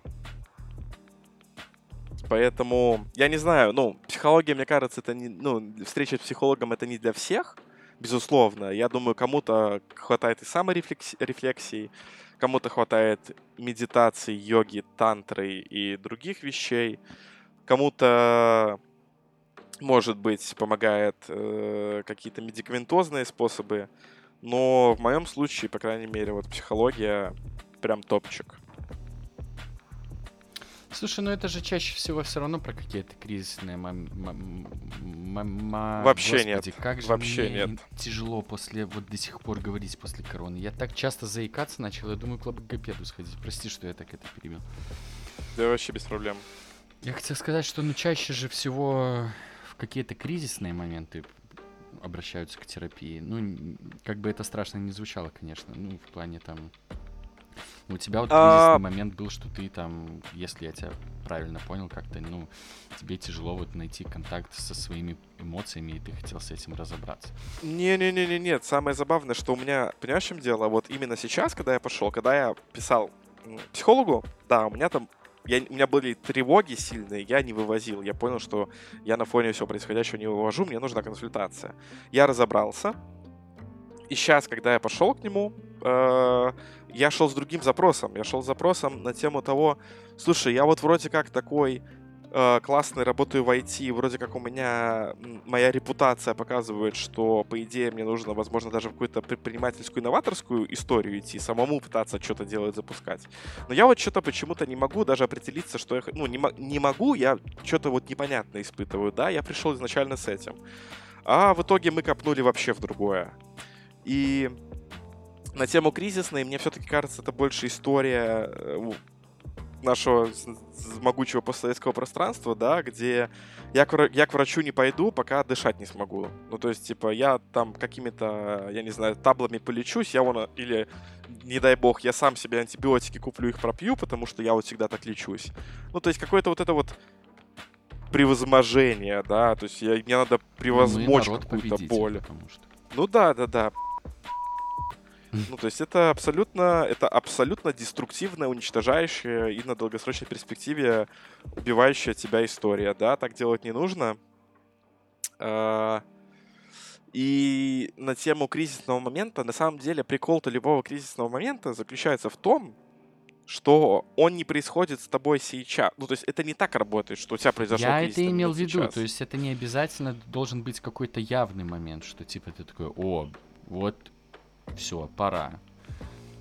Поэтому, я не знаю, ну, психология, мне кажется, это не, ну, встреча с психологом это не для всех, безусловно. Я думаю, кому-то хватает и саморефлексии, кому-то хватает медитации, йоги, тантры и других вещей. Кому-то, может быть, помогает э, какие-то медикаментозные способы. Но в моем случае, по крайней мере, вот психология прям топчик. Слушай, ну это же чаще всего все равно про какие-то кризисные моменты. Вообще Господи, нет. Как же Вообще мне нет. тяжело после вот до сих пор говорить после короны. Я так часто заикаться начал, я думаю, к логопеду сходить. Прости, что я так это перебил. Да вообще без проблем. Я хотел сказать, что ну чаще же всего в какие-то кризисные моменты обращаются к терапии. Ну, как бы это страшно не звучало, конечно. Ну, в плане там у тебя вот кризисный а... момент был, что ты там, если я тебя правильно понял, как-то, ну, тебе тяжело вот найти контакт со своими эмоциями, и ты хотел с этим разобраться. Не-не-не-не, нет. Самое забавное, что у меня, понимаешь, в чем дело? Вот именно сейчас, когда я пошел, когда я писал психологу, да, у меня там я, у меня были тревоги сильные, я не вывозил. Я понял, что я на фоне всего происходящего не вывожу, мне нужна консультация. Я разобрался. И сейчас, когда я пошел к нему, э, я шел с другим запросом. Я шел с запросом на тему того, слушай, я вот вроде как такой э, классный, работаю в IT, вроде как у меня моя репутация показывает, что, по идее, мне нужно, возможно, даже в какую-то предпринимательскую, новаторскую историю идти, самому пытаться что-то делать, запускать. Но я вот что-то почему-то не могу даже определиться, что я... Ну, не, не могу, я что-то вот непонятно испытываю, да, я пришел изначально с этим. А в итоге мы копнули вообще в другое. И на тему кризисной, мне все-таки кажется, это больше история э, нашего могучего постсоветского пространства, да, где я к, я к врачу не пойду, пока дышать не смогу. Ну, то есть, типа, я там какими-то, я не знаю, таблами полечусь, я вон, или, не дай бог, я сам себе антибиотики куплю, их пропью, потому что я вот всегда так лечусь. Ну, то есть, какое-то вот это вот превозможение, да, то есть я, мне надо превозмочь ну, какую-то боль. Что... Ну да, да, да. Ну, то есть это абсолютно, это абсолютно деструктивная, уничтожающая и на долгосрочной перспективе убивающая тебя история, да, так делать не нужно. А, и на тему кризисного момента, на самом деле, прикол-то любого кризисного момента заключается в том, что он не происходит с тобой сейчас. Ну, то есть это не так работает, что у тебя произошел Я это имел в виду, то есть это не обязательно должен быть какой-то явный момент, что типа ты такой, о, вот все, пора.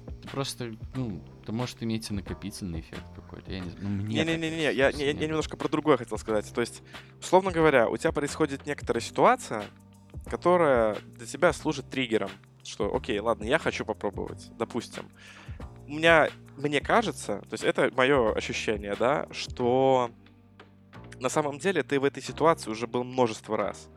Это просто, ну, это может иметь и накопительный эффект какой-то. Я не знаю. Ну, Не-не-не, я, я, я немножко про другое хотел сказать. То есть, условно говоря, у тебя происходит некоторая ситуация, которая для тебя служит триггером. Что, окей, ладно, я хочу попробовать. Допустим. У меня, мне кажется, то есть это мое ощущение, да, что на самом деле ты в этой ситуации уже был множество раз.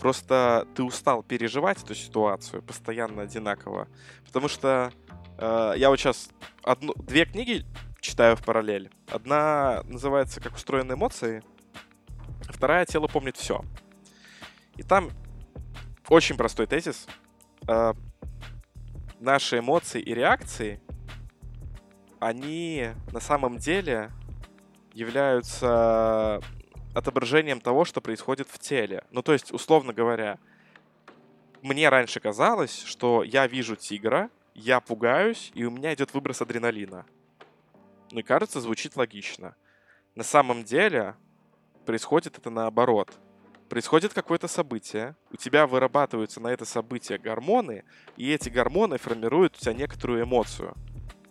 Просто ты устал переживать эту ситуацию постоянно одинаково. Потому что э, я вот сейчас одну, две книги читаю в параллель. Одна называется «Как устроены эмоции», вторая «Тело помнит все». И там очень простой тезис. Э, наши эмоции и реакции, они на самом деле являются отображением того, что происходит в теле. Ну, то есть, условно говоря, мне раньше казалось, что я вижу тигра, я пугаюсь, и у меня идет выброс адреналина. Ну и кажется, звучит логично. На самом деле происходит это наоборот. Происходит какое-то событие, у тебя вырабатываются на это событие гормоны, и эти гормоны формируют у тебя некоторую эмоцию.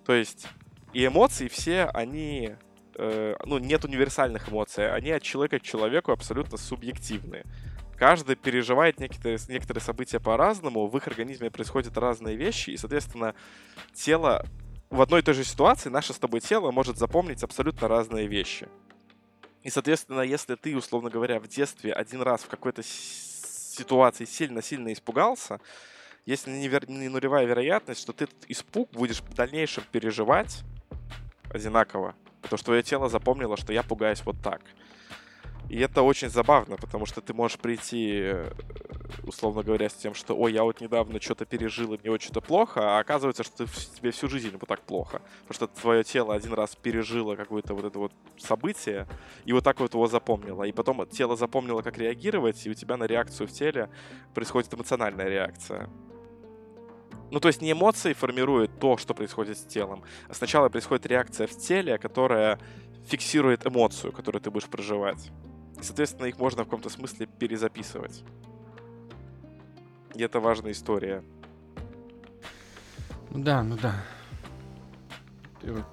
То есть и эмоции все, они э, ну, нет универсальных эмоций, они от человека к человеку абсолютно субъективные. Каждый переживает некоторые, некоторые события по-разному, в их организме происходят разные вещи, и, соответственно, тело в одной и той же ситуации, наше с тобой тело может запомнить абсолютно разные вещи. И, соответственно, если ты, условно говоря, в детстве один раз в какой-то ситуации сильно-сильно испугался, есть невер... не нулевая вероятность, что ты этот испуг будешь в дальнейшем переживать одинаково. Потому что твое тело запомнило, что я пугаюсь вот так. И это очень забавно, потому что ты можешь прийти, э, условно говоря, с тем, что «Ой, я вот недавно что-то пережил, и мне очень-то плохо», а оказывается, что тебе всю жизнь вот так плохо. Потому что твое тело один раз пережило какое-то вот это вот событие, и вот так вот его запомнило. И потом тело запомнило, как реагировать, и у тебя на реакцию в теле происходит эмоциональная реакция. Ну, то есть не эмоции формируют то, что происходит с телом, а сначала происходит реакция в теле, которая фиксирует эмоцию, которую ты будешь проживать. И, соответственно, их можно в каком-то смысле перезаписывать. И это важная история. Ну да, ну да.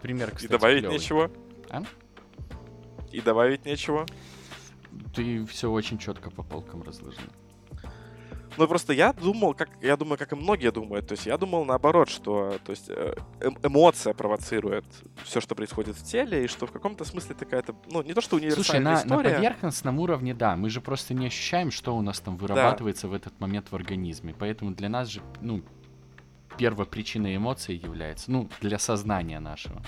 Пример, кстати, И добавить клёвый. нечего? А? И добавить нечего? Ты все очень четко по полкам разложил. Ну, просто я думал, как я думаю, как и многие думают. То есть я думал наоборот, что то есть, э, эм, эмоция провоцирует все, что происходит в теле, и что в каком-то смысле такая-то, ну, не то, что универсальная Слушай, на, на история. поверхностном уровне, да, мы же просто не ощущаем, что у нас там вырабатывается в этот момент в организме. Поэтому для нас же, ну, первопричиной эмоций является, ну, для сознания нашего.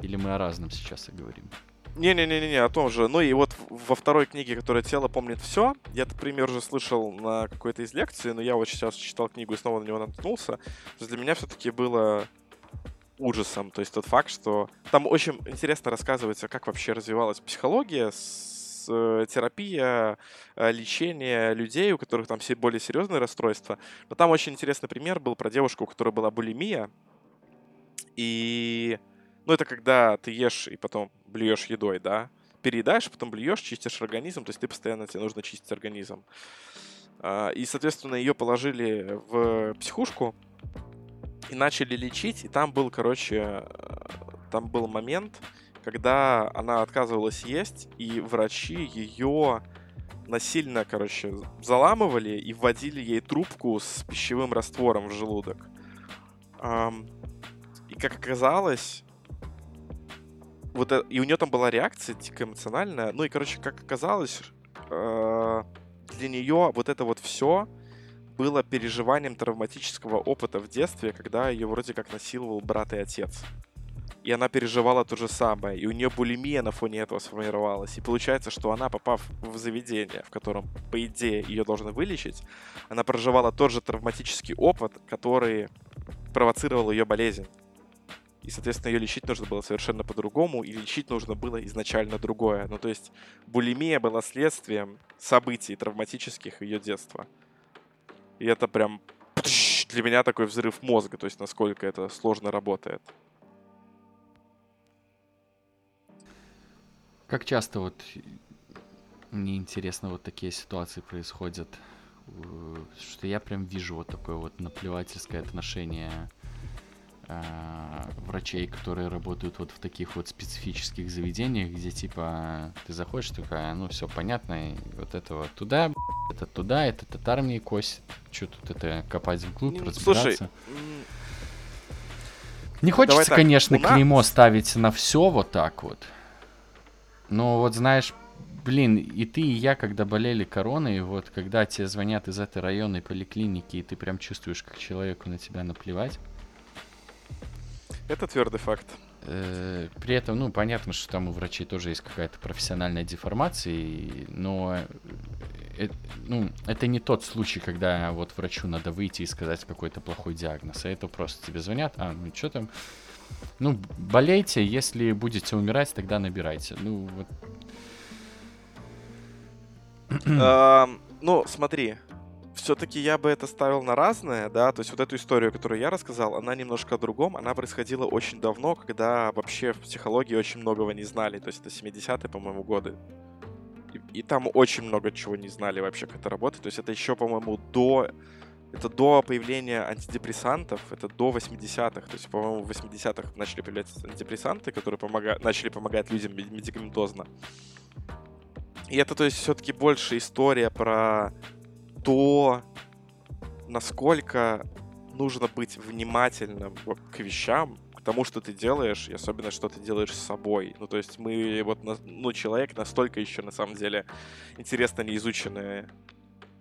Или мы о разном сейчас и говорим? Не-не-не-не, о том же. Ну и вот во второй книге, которая «Тело помнит все», я этот пример уже слышал на какой-то из лекций, но я вот сейчас читал книгу и снова на него наткнулся. Для меня все-таки было ужасом. То есть тот факт, что там очень интересно рассказывается, как вообще развивалась психология, с, э, терапия, э, лечение людей, у которых там все более серьезные расстройства. Но там очень интересный пример был про девушку, у которой была булимия. И ну, это когда ты ешь и потом блюешь едой, да? Переедаешь, потом блюешь, чистишь организм, то есть ты постоянно тебе нужно чистить организм. А, и, соответственно, ее положили в психушку и начали лечить. И там был, короче, там был момент, когда она отказывалась есть, и врачи ее насильно, короче, заламывали и вводили ей трубку с пищевым раствором в желудок. И как оказалось, вот это, и у нее там была реакция дико эмоциональная. Ну и, короче, как оказалось, э, для нее вот это вот все было переживанием травматического опыта в детстве, когда ее вроде как насиловал брат и отец. И она переживала то же самое. И у нее булимия на фоне этого сформировалась. И получается, что она, попав в заведение, в котором, по идее, ее должны вылечить, она проживала тот же травматический опыт, который провоцировал ее болезнь. И, соответственно, ее лечить нужно было совершенно по-другому, и лечить нужно было изначально другое. Ну, то есть булимия была следствием событий травматических ее детства. И это прям для меня такой взрыв мозга, то есть насколько это сложно работает. Как часто вот мне интересно вот такие ситуации происходят, что я прям вижу вот такое вот наплевательское отношение э, врачей, которые работают вот в таких вот специфических заведениях, где типа ты заходишь, такая, ну все понятно, и вот это вот туда, это туда, это татар мне что тут это копать вглубь, ну, разбираться. Слушай, не хочется, конечно, клеймо ставить на все вот так вот. Но вот знаешь, блин, и ты, и я, когда болели короной, вот когда тебе звонят из этой районной поликлиники, и ты прям чувствуешь, как человеку на тебя наплевать. Это твердый факт. Э, при этом, ну, понятно, что там у врачей тоже есть какая-то профессиональная деформация, но э, ну, это не тот случай, когда вот врачу надо выйти и сказать какой-то плохой диагноз, а это просто тебе звонят, а, ну что там, ну, болейте, если будете умирать, тогда набирайте. Ну, вот. Ну, смотри, все-таки я бы это ставил на разное, да, то есть вот эту историю, которую я рассказал, она немножко о другом, она происходила очень давно, когда вообще в психологии очень многого не знали, то есть это 70-е, по-моему, годы. И, и там очень много чего не знали вообще, как это работает, то есть это еще, по-моему, до это до появления антидепрессантов, это до 80-х. То есть, по-моему, в 80-х начали появляться антидепрессанты, которые помога... начали помогать людям медикаментозно. И это, то есть, все-таки больше история про то, насколько нужно быть внимательным к вещам, к тому, что ты делаешь, и особенно, что ты делаешь с собой. Ну, то есть мы, вот, ну, человек настолько еще, на самом деле, интересно неизученный,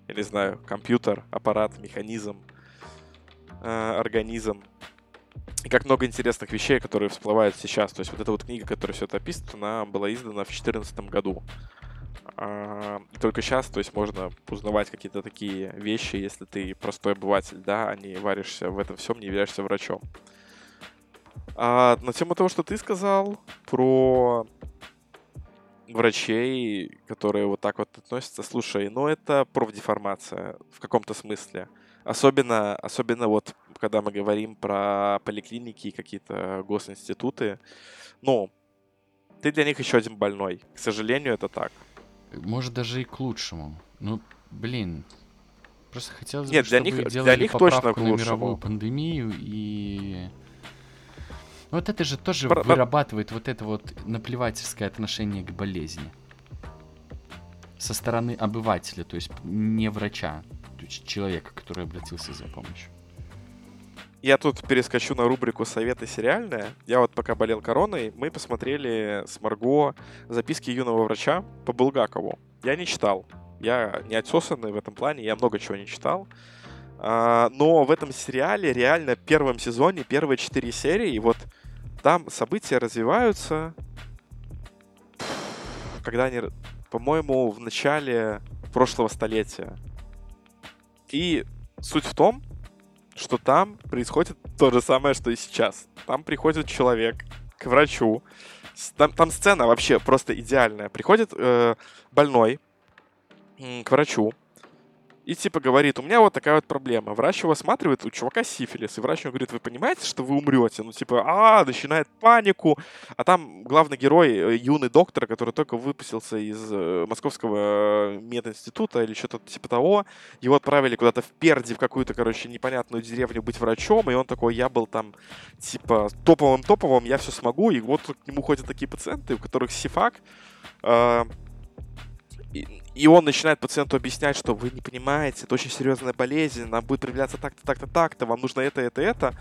я не знаю, компьютер, аппарат, механизм, э, организм. И как много интересных вещей, которые всплывают сейчас. То есть вот эта вот книга, которая все это описывает, она была издана в 2014 году. А, только сейчас, то есть можно узнавать какие-то такие вещи, если ты простой обыватель, да, а не варишься в этом всем, не являешься врачом. А на тему того, что ты сказал про врачей, которые вот так вот относятся, слушай, ну это профдеформация в каком-то смысле. Особенно, особенно вот, когда мы говорим про поликлиники и какие-то госинституты, ну, ты для них еще один больной. К сожалению, это так. Может, даже и к лучшему. Ну, блин. Просто хотелось Нет, бы, для чтобы них, делали для них точно к на мировую пандемию и... Вот это же тоже Про- вырабатывает вот это вот наплевательское отношение к болезни. Со стороны обывателя, то есть не врача, то есть человека, который обратился за помощью. Я тут перескочу на рубрику «Советы сериальные». Я вот пока болел короной, мы посмотрели с Марго записки юного врача по Булгакову. Я не читал. Я не отсосанный в этом плане, я много чего не читал. А, но в этом сериале реально первом сезоне, первые четыре серии, вот там события развиваются, когда они, по-моему, в начале прошлого столетия. И суть в том, что там происходит то же самое, что и сейчас. Там приходит человек к врачу. Там, там сцена вообще просто идеальная. Приходит э, больной к врачу и типа говорит, у меня вот такая вот проблема. Врач его осматривает, у чувака сифилис, и врач ему говорит, вы понимаете, что вы умрете? Ну типа, а, начинает панику, а там главный герой, э, юный доктор, который только выпустился из э, московского мединститута или что-то типа того, его отправили куда-то в Перди, в какую-то, короче, непонятную деревню быть врачом, и он такой, я был там, типа, топовым-топовым, я все смогу, и вот к нему ходят такие пациенты, у которых сифак, э, он начинает пациенту объяснять, что вы не понимаете, это очень серьезная болезнь, нам будет проявляться так-то, так-то, так-то, вам нужно это, это, это.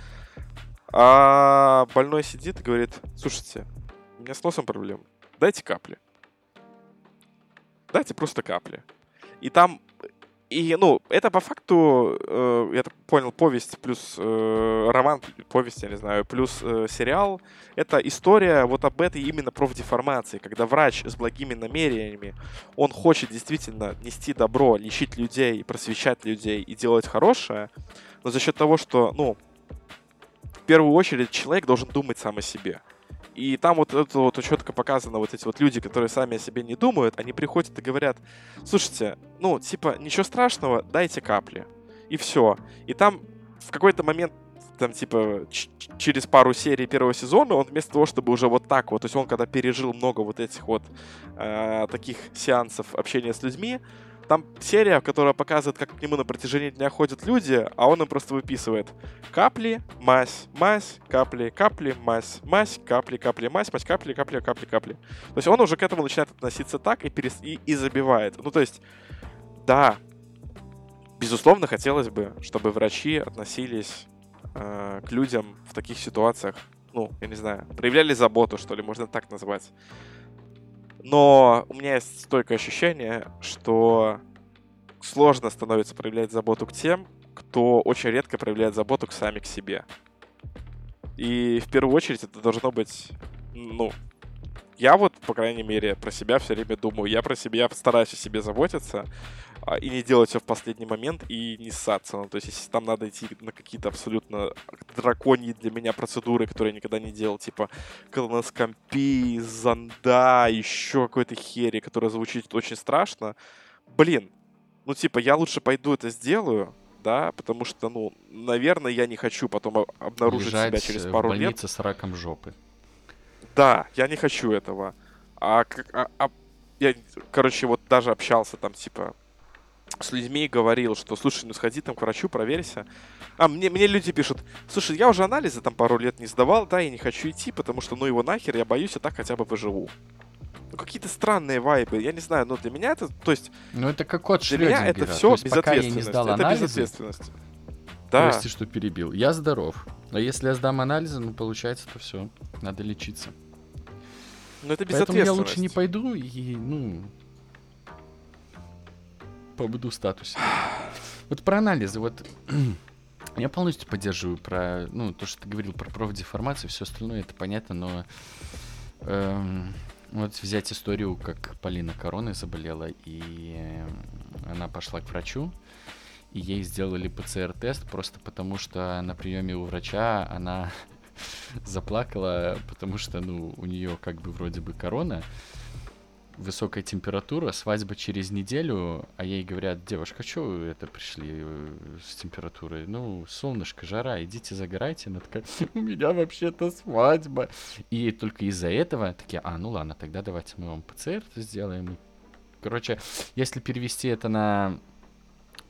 А больной сидит и говорит, слушайте, у меня с носом проблем, дайте капли. Дайте просто капли. И там и, ну, это по факту, э, я так понял, повесть плюс э, роман, повесть, я не знаю, плюс э, сериал. Это история вот об этой именно профдеформации, когда врач с благими намерениями, он хочет действительно нести добро, лечить людей, просвещать людей и делать хорошее, но за счет того, что, ну, в первую очередь человек должен думать сам о себе. И там вот это вот четко показано, вот эти вот люди, которые сами о себе не думают, они приходят и говорят, слушайте, ну, типа, ничего страшного, дайте капли. И все. И там в какой-то момент там, типа, через пару серий первого сезона, он вместо того, чтобы уже вот так вот, то есть он когда пережил много вот этих вот э, таких сеансов общения с людьми, там серия, которая показывает, как к нему на протяжении дня ходят люди, а он им просто выписывает капли, мазь, мазь, капли, капли, мазь, мазь, капли, капли, мазь, мазь, капли, капли, капли, капли. То есть он уже к этому начинает относиться так и, перес... и, и забивает. Ну, то есть, да, безусловно, хотелось бы, чтобы врачи относились э, к людям в таких ситуациях, ну, я не знаю, проявляли заботу, что ли, можно так назвать. Но у меня есть стойкое ощущение, что сложно становится проявлять заботу к тем, кто очень редко проявляет заботу к сами к себе. И в первую очередь это должно быть, ну, я вот, по крайней мере, про себя все время думаю. Я про себя стараюсь о себе заботиться а, и не делать все в последний момент и не ссаться. Ну, то есть, если там надо идти на какие-то абсолютно драконьи для меня процедуры, которые я никогда не делал, типа колоноскопии, зонда, еще какой-то хери, которая звучит очень страшно, блин, ну, типа, я лучше пойду это сделаю, да, потому что, ну, наверное, я не хочу потом обнаружить Лежать себя через пару в лет. с раком жопы. Да, я не хочу этого. А, а, а я, короче, вот даже общался там, типа, с людьми и говорил, что, слушай, ну сходи там к врачу, проверься. А мне, мне люди пишут, слушай, я уже анализы там пару лет не сдавал, да, и не хочу идти, потому что, ну его нахер, я боюсь, я так хотя бы выживу. Ну, какие-то странные вайбы, я не знаю, но для меня это, то есть... Ну, это как кот Для меня это все безответственность. не сдал это анализы, безответственность. Да. Прости, что перебил. Я здоров. А если я сдам анализы, ну, получается, то все. Надо лечиться. Но это Поэтому я лучше не пойду и, ну, побуду в статусе. Вот про анализы, вот *clears throat* я полностью поддерживаю про, ну, то, что ты говорил про профдеформацию, все остальное, это понятно, но эм, вот взять историю, как Полина Короной заболела, и она пошла к врачу, и ей сделали ПЦР-тест просто потому, что на приеме у врача она *laughs* заплакала, потому что, ну, у нее как бы вроде бы корона, высокая температура, свадьба через неделю, а ей говорят, девушка, что вы это пришли э, с температурой? Ну, солнышко, жара, идите загорайте. Она такая, у меня вообще-то свадьба. И только из-за этого такие, а, ну ладно, тогда давайте мы вам ПЦР сделаем. Короче, если перевести это на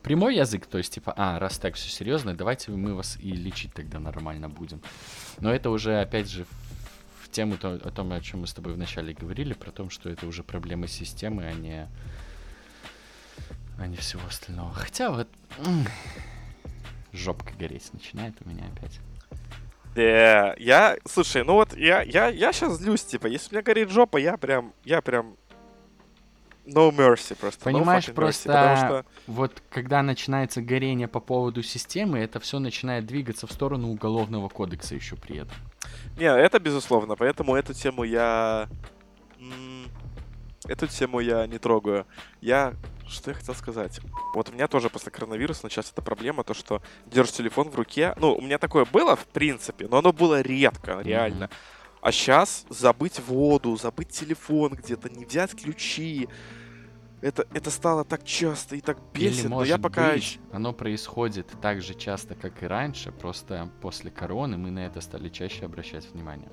прямой язык, то есть типа, а, раз так все серьезно, давайте мы вас и лечить тогда нормально будем. Но это уже, опять же, в тему то, о том, о чем мы с тобой вначале говорили, про то, что это уже проблемы системы, а не, а не всего остального. Хотя вот жопка гореть начинает у меня опять. Да, я, слушай, ну вот я, я, я сейчас злюсь, типа, если у меня горит жопа, я прям, я прям no mercy просто. no Понимаешь, mercy, просто потому что вот когда начинается горение по поводу системы, это все начинает двигаться в сторону уголовного кодекса еще при этом. Не, это безусловно, поэтому эту тему я... Эту тему я не трогаю. Я... Что я хотел сказать? Вот у меня тоже после коронавируса началась эта проблема, то, что держишь телефон в руке. Ну, у меня такое было, в принципе, но оно было редко, реально. А сейчас забыть воду, забыть телефон где-то, не взять ключи. Это, это стало так часто и так бесит, Или, но я пока... быть, оно происходит так же часто, как и раньше, просто после короны мы на это стали чаще обращать внимание.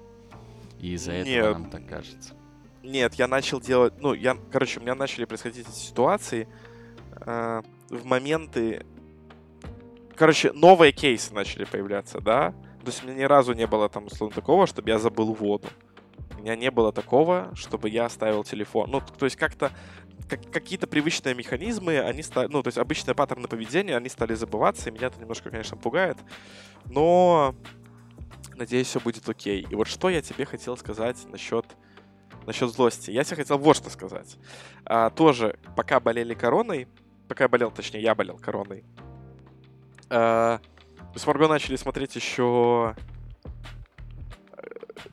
И из-за этого Нет. нам так кажется. Нет, я начал делать... Ну, я... Короче, у меня начали происходить эти ситуации э, в моменты... Короче, новые кейсы начали появляться, да? То есть у меня ни разу не было там, условно, такого, чтобы я забыл воду. У меня не было такого, чтобы я оставил телефон. Ну, то есть как-то как- какие-то привычные механизмы, они стали, ну, то есть обычные паттерны поведения, они стали забываться, и меня это немножко, конечно, пугает. Но надеюсь, все будет окей. И вот что я тебе хотел сказать насчет насчет злости. Я тебе хотел вот что сказать. А, тоже, пока болели короной, пока я болел, точнее, я болел короной, а, мы с Марго начали смотреть еще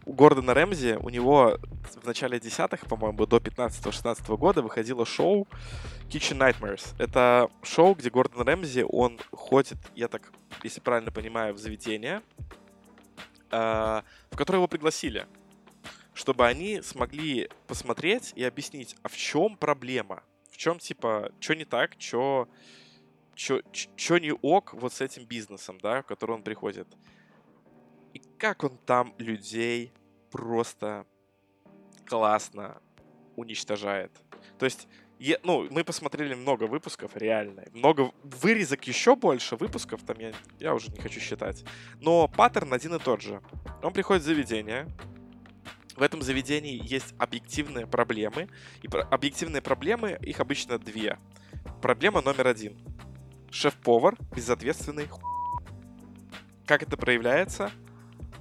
у Гордона Рэмзи, у него в начале десятых, по-моему, до 15-16 года выходило шоу Kitchen Nightmares. Это шоу, где Гордон Рэмзи, он ходит, я так, если правильно понимаю, в заведение, а, в которое его пригласили чтобы они смогли посмотреть и объяснить, а в чем проблема? В чем, типа, что не так, что что не ок вот с этим бизнесом, да, в который он приходит. И как он там людей просто классно уничтожает. То есть, е- ну, мы посмотрели много выпусков, реально. Много вырезок еще больше выпусков, там я, я уже не хочу считать. Но паттерн один и тот же. Он приходит в заведение, в этом заведении есть объективные проблемы. И объективные проблемы, их обычно две. Проблема номер один. Шеф-повар безответственный ху... Как это проявляется?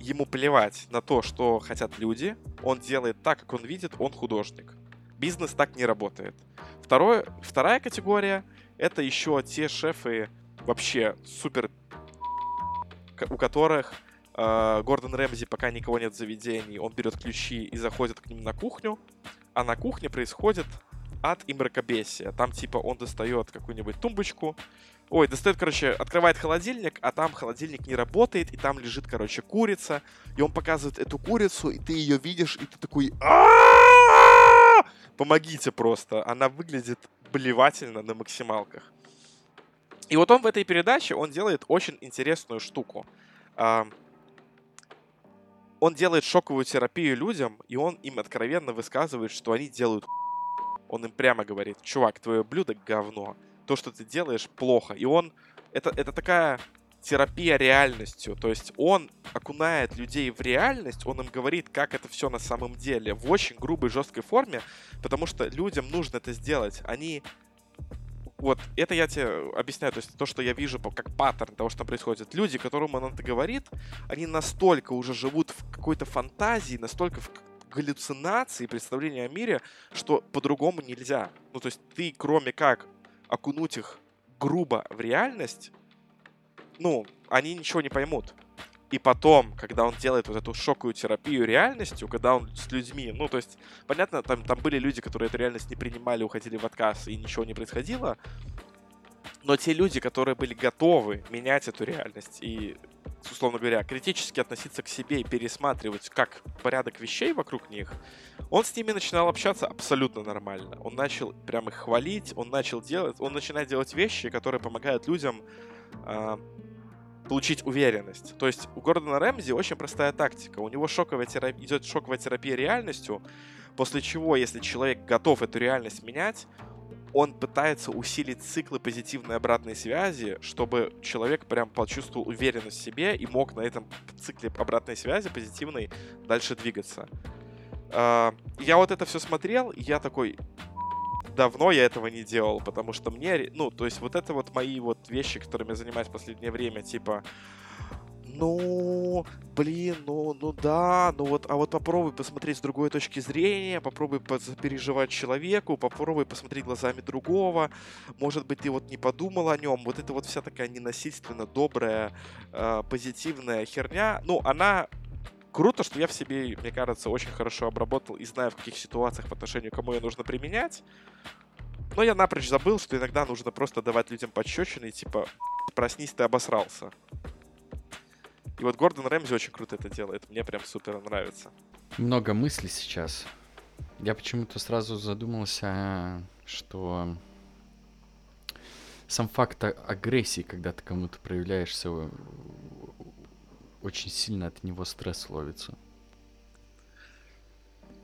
Ему плевать на то, что хотят люди. Он делает так, как он видит, он художник. Бизнес так не работает. Второе, вторая категория — это еще те шефы вообще супер, у которых э, Гордон Рэмзи, пока никого нет в заведении, он берет ключи и заходит к ним на кухню, а на кухне происходит ад и мракобесие. Там типа он достает какую-нибудь тумбочку, Ой, достает, короче, открывает холодильник, а там холодильник не работает, и там лежит, короче, курица. И он показывает эту курицу, и ты ее видишь, и ты такой... Помогите просто. Она выглядит блевательно на максималках. И вот он в этой передаче, он делает очень интересную штуку. Он делает шоковую терапию людям, и он им откровенно высказывает, что они делают Он им прямо говорит, чувак, твое блюдо говно то, что ты делаешь, плохо. И он... Это, это такая терапия реальностью. То есть он окунает людей в реальность, он им говорит, как это все на самом деле, в очень грубой, жесткой форме, потому что людям нужно это сделать. Они вот, это я тебе объясняю, то есть то, что я вижу как паттерн того, что происходит. Люди, которым он это говорит, они настолько уже живут в какой-то фантазии, настолько в галлюцинации, представления о мире, что по-другому нельзя. Ну, то есть ты, кроме как окунуть их грубо в реальность, ну, они ничего не поймут. И потом, когда он делает вот эту шоковую терапию реальностью, когда он с людьми, ну, то есть, понятно, там, там были люди, которые эту реальность не принимали, уходили в отказ, и ничего не происходило, но те люди, которые были готовы менять эту реальность и, условно говоря, критически относиться к себе и пересматривать как порядок вещей вокруг них, он с ними начинал общаться абсолютно нормально. Он начал прям их хвалить, он начал делать, он начинает делать вещи, которые помогают людям э, получить уверенность. То есть у Гордона Рэмзи очень простая тактика. У него шоковая терапия, идет шоковая терапия реальностью, после чего, если человек готов эту реальность менять, он пытается усилить циклы позитивной обратной связи, чтобы человек прям почувствовал уверенность в себе и мог на этом цикле обратной связи позитивной дальше двигаться. А, я вот это все смотрел, и я такой, давно я этого не делал, потому что мне, ну, то есть вот это вот мои вот вещи, которыми я занимаюсь в последнее время, типа, ну, блин, ну, ну да, ну вот, а вот попробуй посмотреть с другой точки зрения, попробуй переживать человеку, попробуй посмотреть глазами другого, может быть, ты вот не подумал о нем, вот это вот вся такая ненасильственно добрая, э, позитивная херня, ну, она круто, что я в себе, мне кажется, очень хорошо обработал и знаю, в каких ситуациях по отношению к кому ее нужно применять. Но я напрочь забыл, что иногда нужно просто давать людям подщечины и типа проснись, ты обосрался. И вот Гордон Рэмзи очень круто это делает. Мне прям супер нравится. Много мыслей сейчас. Я почему-то сразу задумался, что сам факт агрессии, когда ты кому-то проявляешься, очень сильно от него стресс ловится.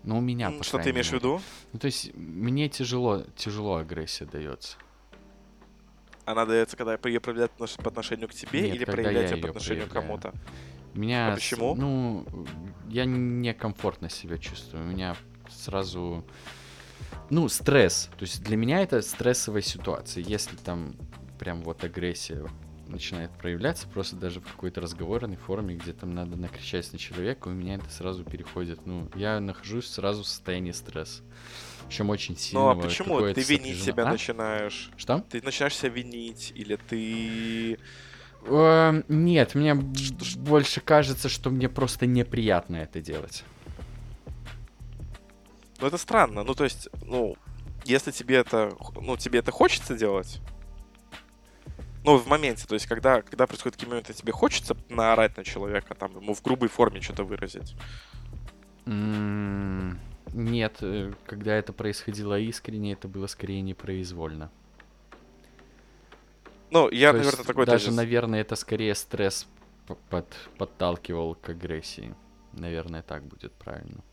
Ну, у меня, Что ты имеешь в виду? Ну, то есть, мне тяжело, тяжело агрессия дается. Она дается, когда ее проявляют по отношению к тебе Нет, или проявлять ее по отношению к кому-то? Меня... А почему? Ну, я некомфортно себя чувствую. У меня сразу... Ну, стресс. То есть для меня это стрессовая ситуация. Если там прям вот агрессия начинает проявляться, просто даже в какой-то разговорной форме, где там надо накричать на человека, у меня это сразу переходит. Ну, я нахожусь сразу в состоянии стресса. Причем очень сильно. Ну а почему ты винить сопряжено. себя а? начинаешь? Что? Ты начинаешь себя винить, или ты. Э, нет, мне больше кажется, что мне просто неприятно это делать. Ну это странно. Ну, то есть, ну, если тебе это. Ну, тебе это хочется делать, ну, в моменте, то есть, когда, когда происходят такие моменты, тебе хочется наорать на человека, там, ему в грубой форме что-то выразить? Mm, нет, э, когда это происходило искренне, это было скорее непроизвольно. Ну, я, То наверное, такой Даже, тезис. наверное, это скорее стресс под, подталкивал к агрессии. Наверное, так будет правильно.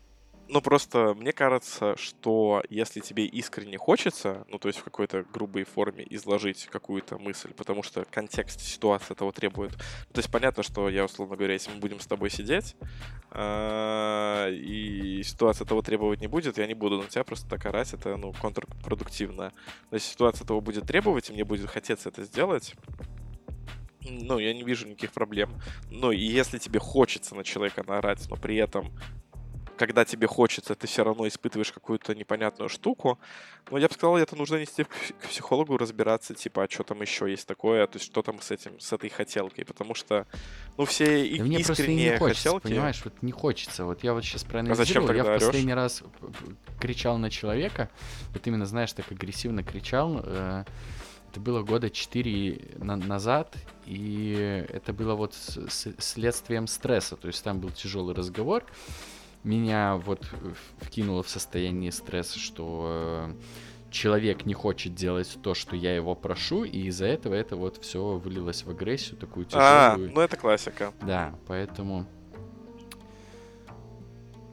Ну, просто мне кажется, что если тебе искренне хочется, ну, то есть в какой-то грубой форме изложить какую-то мысль, потому что контекст ситуации этого требует. То есть понятно, что я, условно говоря, если мы будем с тобой сидеть, а, и ситуация того требовать не будет, я не буду на тебя просто так орать, это, ну, контрпродуктивно. Но если ситуация того будет требовать, и мне будет хотеться это сделать, ну, я не вижу никаких проблем. Ну, и если тебе хочется на человека наорать, но при этом когда тебе хочется, ты все равно испытываешь какую-то непонятную штуку. Но я бы сказал, это нужно нести к психологу, разбираться, типа, а что там еще есть такое, то есть что там с этим, с этой хотелкой, потому что, ну, все да мне искренние не хочется, хотелки... понимаешь, вот не хочется. Вот я вот сейчас проанализировал, а я в орешь? последний раз кричал на человека, вот именно, знаешь, так агрессивно кричал, э, это было года 4 на назад, и это было вот с с следствием стресса, то есть там был тяжелый разговор, меня вот вкинуло в состояние стресса, что э, человек не хочет делать то, что я его прошу, и из-за этого это вот все вылилось в агрессию такую А, тяжелую. ну это классика. Да, поэтому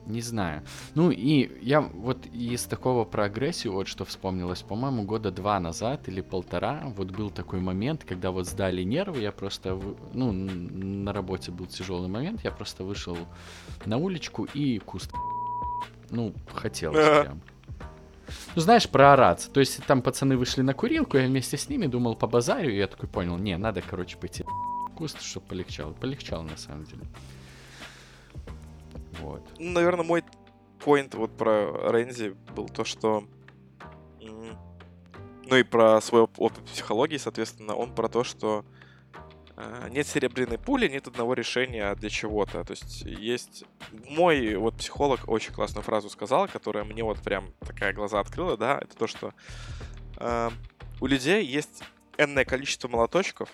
не знаю. Ну и я вот из такого про агрессию вот что вспомнилось, по-моему, года два назад или полтора, вот был такой момент, когда вот сдали нервы, я просто, ну, на работе был тяжелый момент, я просто вышел на уличку и куст, *laughs* ну, хотелось прям. Ну, знаешь, проораться. То есть там пацаны вышли на курилку, я вместе с ними думал по базарю, и я такой понял, не, надо, короче, пойти *laughs* куст, чтобы полегчало. Полегчало, на самом деле. Вот. Ну, наверное, мой поинт вот про Рензи был то, что... Ну и про свой оп- опыт психологии, соответственно, он про то, что э, нет серебряной пули, нет одного решения для чего-то. То есть есть... Мой вот психолог очень классную фразу сказал, которая мне вот прям такая глаза открыла, да, это то, что э, у людей есть энное количество молоточков,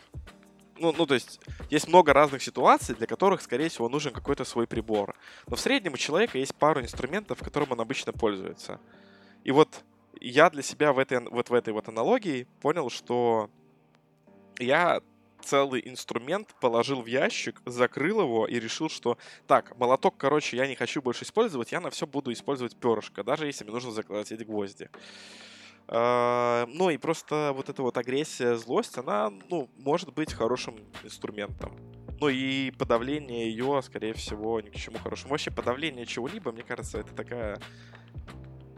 ну, ну, то есть, есть много разных ситуаций, для которых, скорее всего, нужен какой-то свой прибор. Но в среднем у человека есть пару инструментов, которым он обычно пользуется. И вот я для себя в этой, вот в этой вот аналогии понял, что я целый инструмент положил в ящик, закрыл его и решил, что так, молоток, короче, я не хочу больше использовать, я на все буду использовать перышко, даже если мне нужно заколотить гвозди. А, Ну и просто вот эта вот агрессия, злость, она, ну, может быть хорошим инструментом. Ну и подавление ее, скорее всего, ни к чему хорошему. Вообще подавление чего-либо, мне кажется, это такая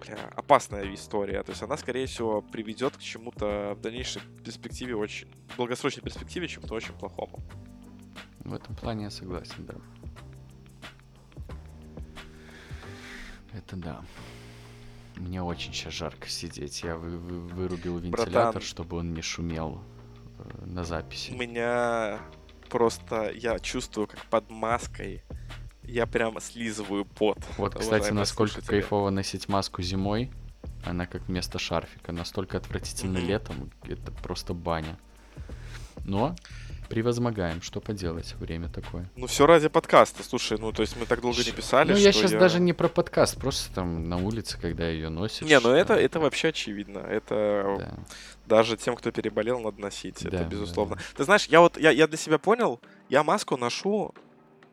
бля, опасная история. То есть она, скорее всего, приведет к чему-то в дальнейшей перспективе очень, в долгосрочной перспективе чему-то очень плохому. В этом плане я согласен, да. Это да. Мне очень сейчас жарко сидеть. Я вы- вы- вырубил вентилятор, Братан. чтобы он не шумел э, на У записи. меня просто, я чувствую, как под маской я прям слизываю пот. Вот, кстати, насколько слушатели. кайфово носить маску зимой. Она как вместо шарфика. Настолько отвратительно Мгм. летом. Это просто баня. Но превозмогаем. Что поделать? Время такое. Ну, все ради подкаста. Слушай, ну, то есть мы так долго не писали, ну, я сейчас даже не про подкаст. Просто там на улице, когда ее носишь. Не, ну это, там, это вообще очевидно. Это да. даже тем, кто переболел, надо носить. Да, это да, безусловно. да. Ты знаешь, я вот я, я для себя понял, я маску ношу,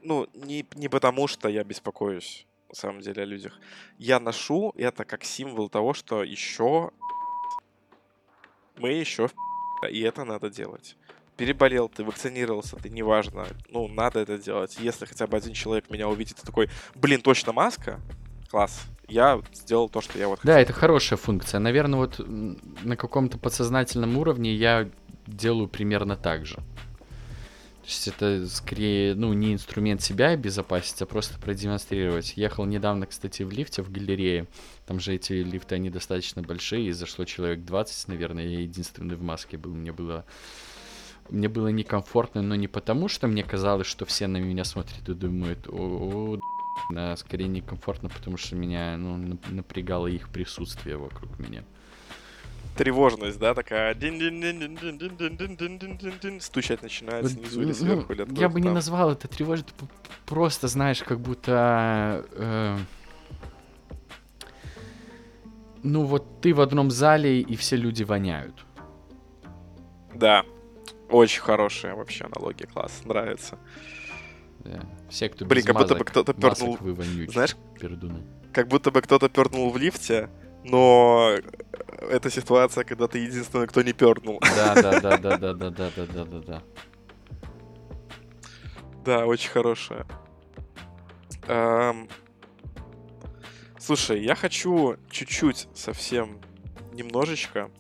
ну, не, не потому, что я беспокоюсь, на самом деле, о людях. Я ношу это как символ того, что еще мы еще и это надо делать. Переболел ты, вакцинировался ты, неважно. Ну, надо это делать. Если хотя бы один человек меня увидит и такой, блин, точно маска? Класс. Я сделал то, что я вот Да, это хорошая функция. Наверное, вот на каком-то подсознательном уровне я делаю примерно так же. То есть это скорее, ну, не инструмент себя обезопасить, а просто продемонстрировать. Ехал недавно, кстати, в лифте в галерее. Там же эти лифты, они достаточно большие, и зашло человек 20, наверное. Я единственный в маске был. Мне было мне было некомфортно, но не потому, что мне казалось, что все на меня смотрят и думают, о, о да, а скорее некомфортно, потому что меня ну, напрягало их присутствие вокруг меня. Тревожность, да, такая стучать начинает снизу или сверху или Я бы не назвал это тревожно, просто знаешь, как будто ну вот ты в одном зале и все люди воняют. Да, очень хорошая вообще аналогия, класс, нравится. Да. Все, кто Блин, как будто бы кто-то пернул, знаешь, пердуны. как будто бы кто-то пернул в лифте, но это ситуация, когда ты единственный, кто не пернул. Да, да, да, да, да, да, да, да, да, да, да. Да, очень хорошая. Эм, Слушай, я хочу чуть-чуть, совсем немножечко,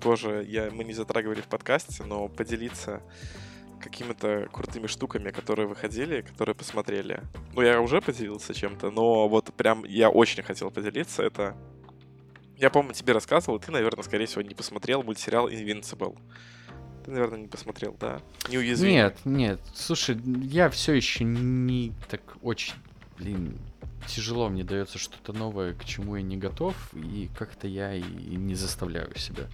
тоже я, мы не затрагивали в подкасте, но поделиться какими-то крутыми штуками, которые выходили, которые посмотрели. Ну, я уже поделился чем-то, но вот прям я очень хотел поделиться. Это... Я, по-моему, тебе рассказывал, ты, наверное, скорее всего, не посмотрел мультсериал Invincible. Ты, наверное, не посмотрел, да? Неуязвимый. Нет, нет. Слушай, я все еще не так очень, блин, тяжело мне дается что-то новое, к чему я не готов, и как-то я и не заставляю себя.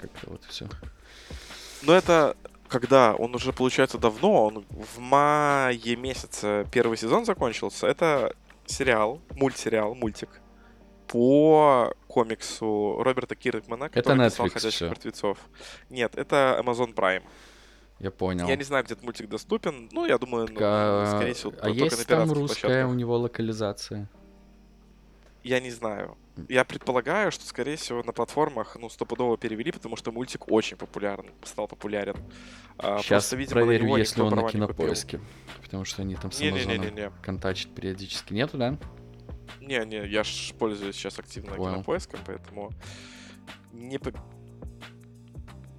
Как-то вот все. Но это когда он уже, получается, давно, он в мае месяце первый сезон закончился, это сериал, мультсериал, мультик по комиксу Роберта Киркмана, который это Netflix «Ходячих все. мертвецов». Нет, это Amazon Prime. Я понял. Я не знаю, где этот мультик доступен. Ну, я думаю, ну, а, скорее всего, а только есть на там русская площадках. у него локализация? Я не знаю. Я предполагаю, что, скорее всего, на платформах, ну, стопудово перевели, потому что мультик очень популярен, стал популярен. Сейчас Просто, видимо, проверю, на если он на кинопоиске. Потому что они там с Амазоном контачат периодически. Нету, да? Не-не, я ж пользуюсь сейчас активно Понял. кинопоиском, поэтому не.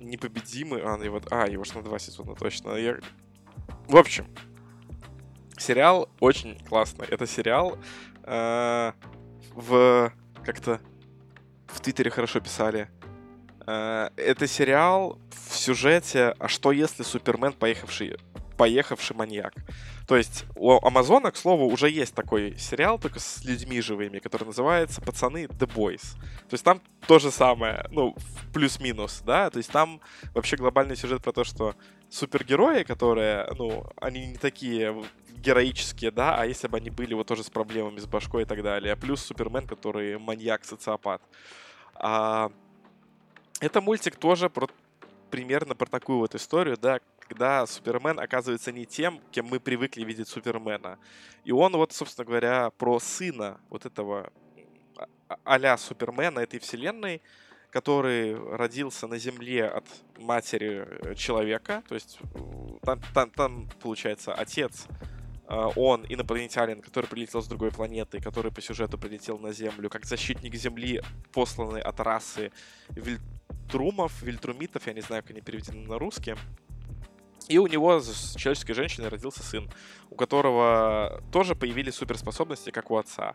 Непобедимый. А, его... а, его ж на два сезона точно. Я... В общем, сериал очень классный. Это сериал э, в как-то в Твиттере хорошо писали. Э, это сериал в сюжете «А что если Супермен, поехавший, поехавший маньяк?» То есть у Амазона, к слову, уже есть такой сериал, только с людьми живыми, который называется «Пацаны The Boys». То есть там то же самое, ну, плюс-минус, да? То есть там вообще глобальный сюжет про то, что супергерои, которые, ну, они не такие героические, да, а если бы они были вот тоже с проблемами с башкой и так далее. А плюс Супермен, который маньяк-социопат. А, это мультик тоже про примерно про такую вот историю, да, когда Супермен оказывается не тем, кем мы привыкли видеть Супермена. И он вот, собственно говоря, про сына вот этого а, а-ля Супермена этой вселенной, который родился на Земле от матери э, человека, то есть э, там, там, там получается, отец а, он инопланетянин, который прилетел с другой планеты, который по сюжету прилетел на Землю, как защитник Земли, посланный от расы вильтрумов, вильтрумитов, я не знаю, как они переведены на русский. И у него с человеческой женщиной родился сын, у которого тоже появились суперспособности, как у отца.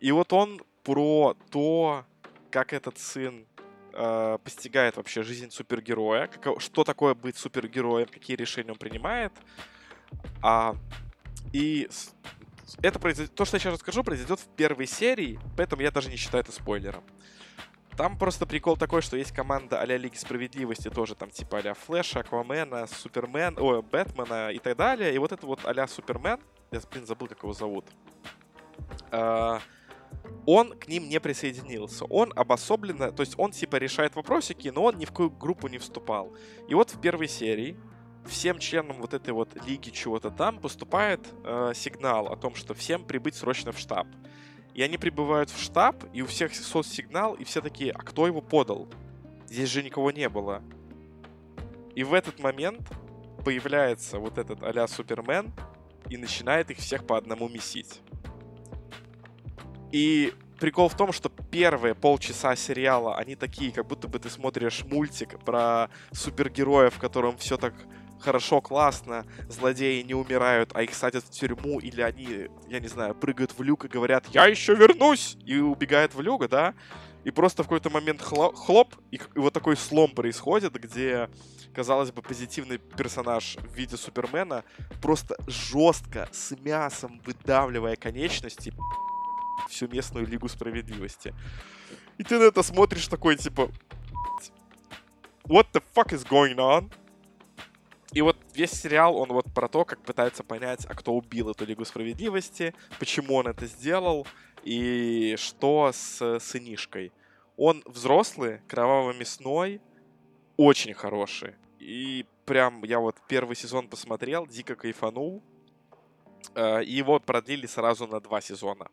И вот он про то, как этот сын э, постигает вообще жизнь супергероя, как, что такое быть супергероем, какие решения он принимает. А и это произойдет, то, что я сейчас расскажу, произойдет в первой серии, поэтому я даже не считаю это спойлером. Там просто прикол такой, что есть команда а-ля Лиги Справедливости, тоже там типа а-ля Флэша, Аквамена, Супермен, о, Бэтмена и так далее. И вот это вот а-ля Супермен, я, блин, забыл, как его зовут, а, он к ним не присоединился. Он обособленно, то есть он типа решает вопросики, но он ни в какую группу не вступал. И вот в первой серии всем членам вот этой вот лиги чего-то там поступает э, сигнал о том, что всем прибыть срочно в штаб. И они прибывают в штаб, и у всех соцсигнал, и все такие, а кто его подал? Здесь же никого не было. И в этот момент появляется вот этот а Супермен и начинает их всех по одному месить. И прикол в том, что первые полчаса сериала, они такие, как будто бы ты смотришь мультик про супергероев, в котором все так хорошо, классно, злодеи не умирают, а их садят в тюрьму, или они, я не знаю, прыгают в люк и говорят «Я еще вернусь!» и убегают в люк, да? И просто в какой-то момент хлоп, и, и вот такой слом происходит, где, казалось бы, позитивный персонаж в виде Супермена просто жестко, с мясом, выдавливая конечности, *laughs* всю местную Лигу Справедливости. И ты на это смотришь такой, типа, what the fuck is going on? И вот весь сериал, он вот про то, как пытается понять, а кто убил эту Лигу Справедливости, почему он это сделал и что с сынишкой. Он взрослый, кроваво-мясной, очень хороший. И прям я вот первый сезон посмотрел, дико кайфанул. Э, и его продлили сразу на два сезона.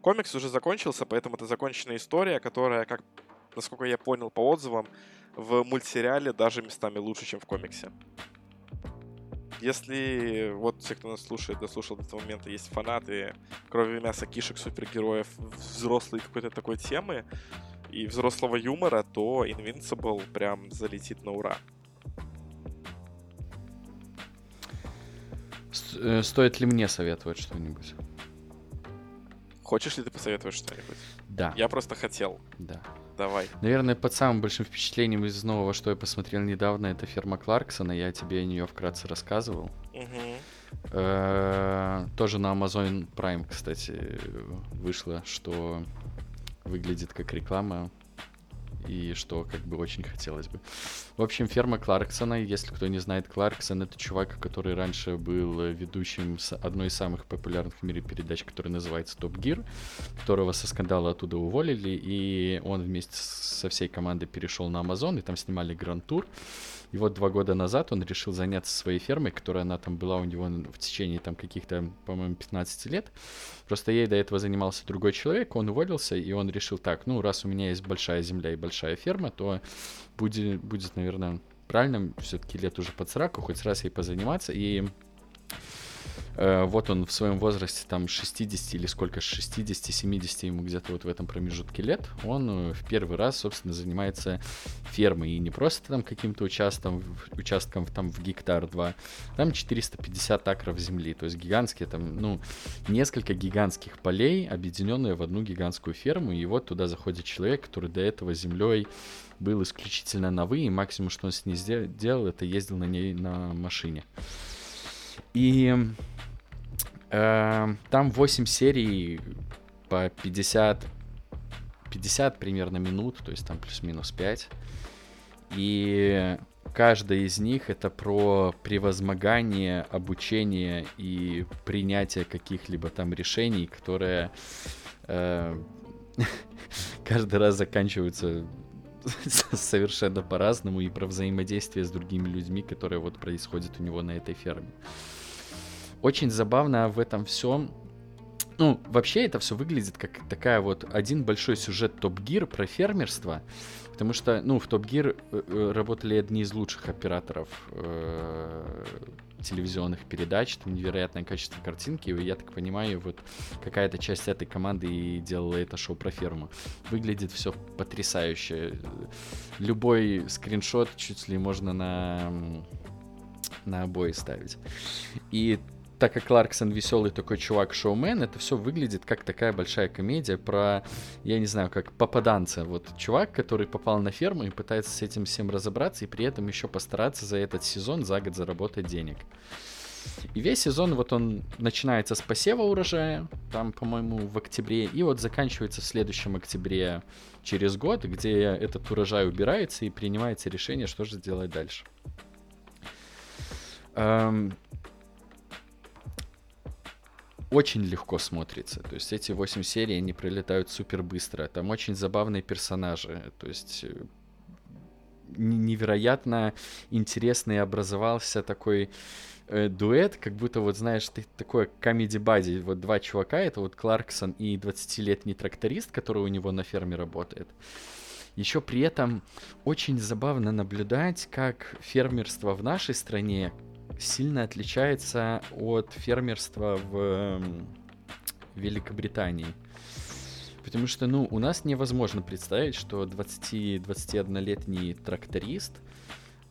Комикс уже закончился, поэтому это законченная история, которая, как, насколько я понял по отзывам, в мультсериале даже местами лучше, чем в комиксе. Если вот все, кто нас слушает, дослушал до этого момента, есть фанаты крови мяса кишек супергероев взрослой какой-то такой темы и взрослого юмора, то Invincible прям залетит на ура. Э, Стоит ли мне советовать что-нибудь? Хочешь ли ты посоветовать что-нибудь? Да, Я просто хотел. да. Давай. Наверное, под самым большим впечатлением из нового, что я посмотрел недавно, это ферма Кларксона. Я тебе о нее вкратце рассказывал. Э, Тоже на Amazon Prime, кстати, вышло, что выглядит как реклама и что как бы очень хотелось бы. В общем, ферма Кларксона, если кто не знает, Кларксон это чувак, который раньше был ведущим с одной из самых популярных в мире передач, которая называется Топ Гир, которого со скандала оттуда уволили, и он вместе со всей командой перешел на Amazon, и там снимали Гранд-тур. И вот два года назад он решил заняться своей фермой, которая она там была у него в течение там каких-то, по-моему, 15 лет. Просто ей до этого занимался другой человек, он уволился, и он решил так, ну, раз у меня есть большая земля и большая ферма, то будет, будет наверное, правильно все-таки лет уже под сраку, хоть раз ей позаниматься. И э, вот он в своем возрасте, там, 60 или сколько, 60-70 ему где-то вот в этом промежутке лет, он э, в первый раз, собственно, занимается фермой. И не просто там каким-то участком, участком там в гектар 2, там 450 акров земли, то есть гигантские там, ну, несколько гигантских полей, объединенные в одну гигантскую ферму, и вот туда заходит человек, который до этого землей был исключительно на вы, и максимум, что он с ней сдел- делал, это ездил на ней на машине. И там 8 серий по 50, 50 примерно минут, то есть там плюс-минус 5. И каждая из них это про превозмогание, обучение и принятие каких-либо там решений, которые э, *laughs* каждый раз заканчиваются *laughs* совершенно по-разному и про взаимодействие с другими людьми, которое вот происходит у него на этой ферме. Очень забавно в этом всем. Ну, вообще это все выглядит как такая вот один большой сюжет Топ Гир про фермерство. Потому что, ну, в Топ Гир работали одни из лучших операторов э, телевизионных передач, там невероятное качество картинки, и я так понимаю, вот какая-то часть этой команды и делала это шоу про ферму. Выглядит все потрясающе. Любой скриншот чуть ли можно на, на обои ставить. И так как Кларксон веселый такой чувак-шоумен, это все выглядит как такая большая комедия про, я не знаю, как попаданца. Вот чувак, который попал на ферму и пытается с этим всем разобраться, и при этом еще постараться за этот сезон за год заработать денег. И весь сезон вот он начинается с посева урожая, там, по-моему, в октябре, и вот заканчивается в следующем октябре через год, где этот урожай убирается и принимается решение, что же делать дальше. Очень легко смотрится. То есть эти 8 серий, они пролетают супер быстро. Там очень забавные персонажи. То есть э, невероятно интересный образовался такой э, дуэт, как будто вот, знаешь, ты такой комедий бади. Вот два чувака, это вот Кларксон и 20-летний тракторист, который у него на ферме работает. Еще при этом очень забавно наблюдать, как фермерство в нашей стране сильно отличается от фермерства в эм, Великобритании. Потому что, ну, у нас невозможно представить, что 20-21-летний тракторист,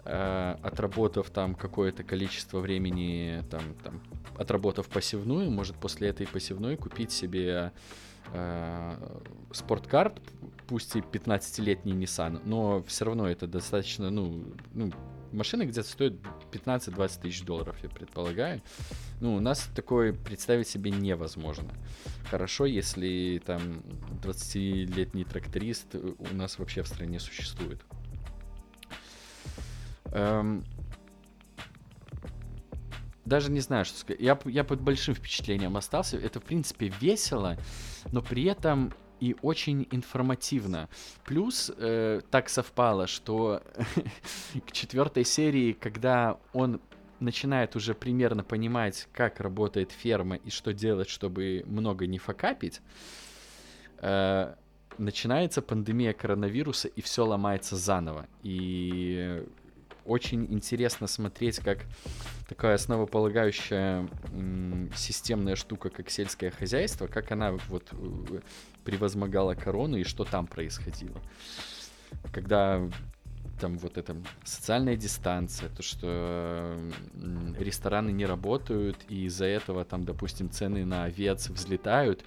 э, отработав там какое-то количество времени, там, там, отработав посевную, может после этой посевной купить себе э, спорткар, пусть и 15-летний Nissan, но все равно это достаточно, ну, ну машина где-то стоит 15-20 тысяч долларов, я предполагаю. Ну, у нас такое представить себе невозможно. Хорошо, если там 20-летний тракторист у нас вообще в стране существует. Эм, даже не знаю, что сказать. Я, я под большим впечатлением остался. Это, в принципе, весело, но при этом и очень информативно. Плюс э, так совпало, что *laughs* к четвертой серии, когда он начинает уже примерно понимать, как работает ферма и что делать, чтобы много не факапить, э, начинается пандемия коронавируса, и все ломается заново. И очень интересно смотреть, как такая основополагающая системная штука, как сельское хозяйство, как она вот э, превозмогала корону и что там происходило. Когда там вот эта социальная дистанция, то, что рестораны не работают, и из-за этого там, допустим, цены на овец взлетают,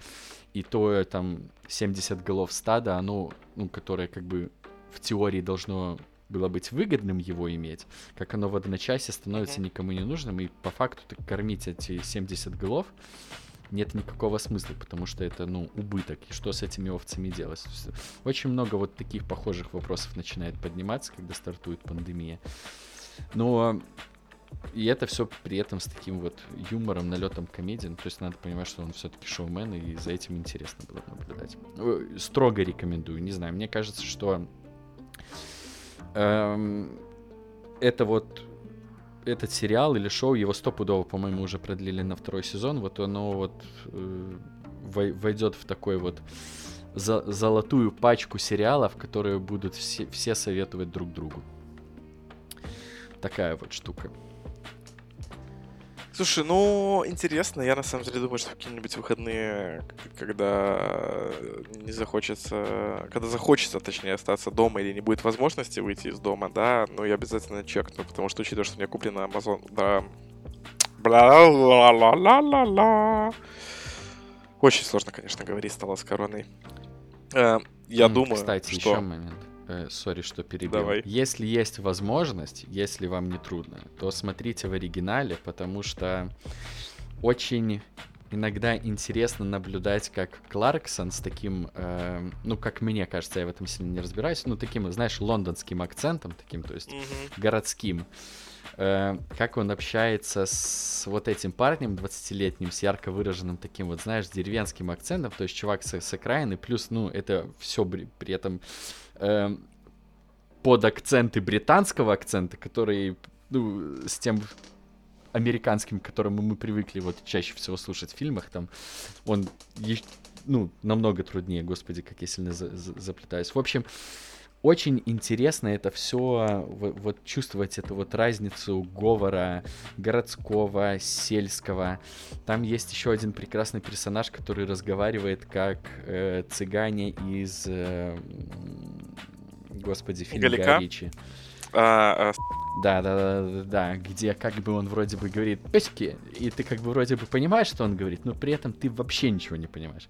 и то там 70 голов стада, оно, ну, которое как бы в теории должно было быть выгодным его иметь, как оно в одночасье становится никому не нужным, и по факту так кормить эти 70 голов нет никакого смысла, потому что это, ну, убыток. И что с этими овцами делать? Очень много вот таких похожих вопросов начинает подниматься, когда стартует пандемия. Но и это все при этом с таким вот юмором, налетом комедии. Ну, то есть надо понимать, что он все-таки шоумен, и за этим интересно было наблюдать. Э, строго рекомендую. Не знаю, мне кажется, что эм, это вот этот сериал или шоу, его стопудово, по-моему, уже продлили на второй сезон, вот оно вот э, войдет в такой вот за золотую пачку сериалов, которые будут все, все советовать друг другу. Такая вот штука. Слушай, ну, интересно. Я на самом деле думаю, что в какие-нибудь выходные, когда не захочется, когда захочется, точнее, остаться дома или не будет возможности выйти из дома, да, ну, я обязательно чекну, потому что, учитывая, что у меня куплено Amazon, да, бла ла ла ла ла ла Очень сложно, конечно, говорить стало с короной. Э, я думаю, Кстати, что... еще момент. Э, сори, что перебил. Давай. Если есть возможность, если вам не трудно, то смотрите в оригинале, потому что очень иногда интересно наблюдать, как Кларксон с таким, э, ну, как мне кажется, я в этом сильно не разбираюсь, ну, таким, знаешь, лондонским акцентом, таким, то есть mm-hmm. городским, э, как он общается с вот этим парнем 20-летним, с ярко выраженным таким вот, знаешь, деревенским акцентом, то есть чувак с, с окраины, плюс, ну, это все при, при этом э, под акценты британского акцента, который ну, с тем американским, к которому мы привыкли вот чаще всего слушать в фильмах, там он ну, намного труднее, господи, как я сильно за за заплетаюсь. В общем, очень интересно это все, вот, вот чувствовать эту вот разницу говора городского, сельского. Там есть еще один прекрасный персонаж, который разговаривает как э, цыгане из, э, господи, фильм Галика? Ричи. А, а... Да, да, да, да, да, где как бы он вроде бы говорит пески, и ты как бы вроде бы понимаешь, что он говорит, но при этом ты вообще ничего не понимаешь.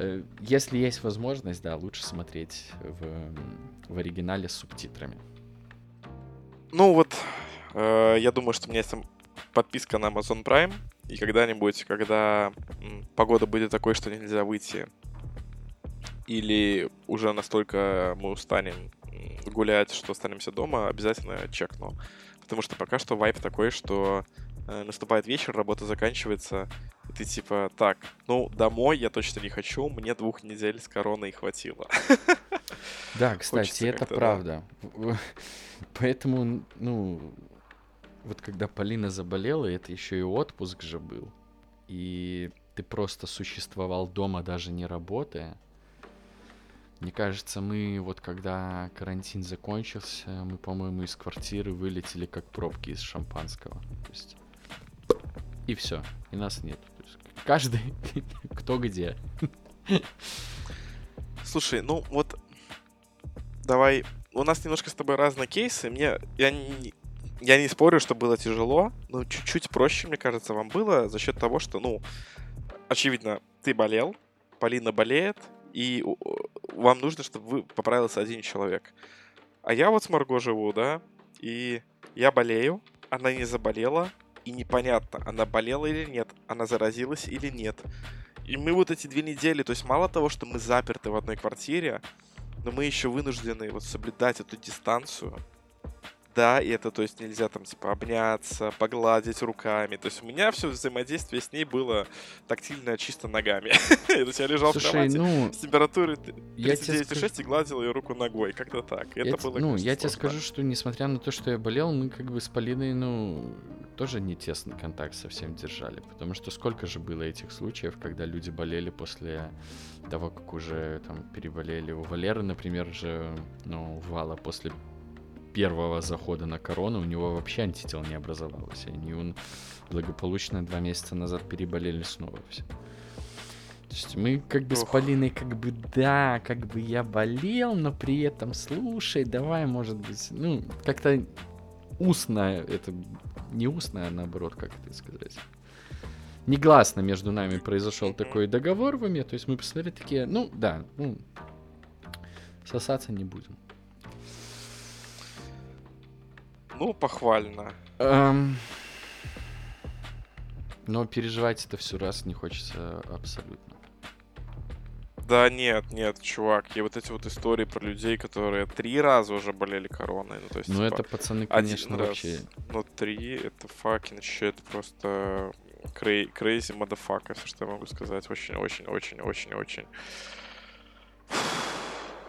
Э, если есть возможность, да, лучше смотреть в, в оригинале с субтитрами. Ну вот, э, я думаю, что у меня есть подписка на Amazon Prime, и когда-нибудь, когда погода будет такой, что нельзя выйти, или уже настолько мы устанем гулять, что останемся дома, обязательно чекну. Потому что пока что вайп такой, что наступает вечер, работа заканчивается, и ты типа, так, ну, домой я точно не хочу, мне двух недель с короной хватило. *laughs* Да, кстати, это правда. *laughs* Поэтому, ну, вот когда Полина заболела, это еще и отпуск же был. И ты просто существовал дома, даже не работая. Мне кажется, мы вот когда карантин закончился, мы, по-моему, из квартиры вылетели как пробки из шампанского. То есть... И все, и нас нет. Каждый *laughs* кто где. Слушай, ну вот давай. У нас немножко с тобой разные кейсы. Мне я не, я не спорю, что было тяжело, но чуть-чуть проще, мне кажется, вам было за счет того, что, ну, очевидно, ты болел, Полина болеет, и вам нужно, чтобы вы поправился один человек. А я вот с Марго живу, да, и я болею, она не заболела, и непонятно, она болела или нет, она заразилась или нет. И мы вот эти две недели, то есть мало того, что мы заперты в одной квартире, но мы еще вынуждены вот соблюдать эту дистанцию, да, и это, то есть, нельзя там, типа, обняться, погладить руками. То есть, у меня все взаимодействие с ней было тактильно чисто ногами. *laughs* То есть, я лежал в кровати ну, с температурой 39,6 и гладил ее руку ногой. Как-то так. Это, было, Ну, я тебе скажу, что несмотря на то, что я болел, мы как бы с Полиной, ну, тоже не тесный контакт совсем держали. Потому что сколько же было этих случаев, когда люди болели после того, как уже там переболели. У Валеры, например, же, ну, Вала после первого захода на корону у него вообще антител не образовалось. Они он благополучно два месяца назад переболели снова все. То есть мы как бы с Ох. Полиной как бы да, как бы я болел, но при этом слушай, давай, может быть, ну, как-то устно, это не устно, а наоборот, как это сказать. Негласно между нами произошел такой договор в уме, то есть мы посмотрели такие, ну, да, ну, сосаться не будем. Ну, похвально. Эм, Но переживать это все раз не хочется абсолютно. Да нет, нет, чувак, и вот эти вот истории про людей, которые три раза уже болели короной, ну то есть, Ну, типа, это, пацаны, один конечно, раз, вообще... но три, это fucking shit, просто крей- crazy motherfucker, все, что я могу сказать, очень-очень-очень-очень-очень.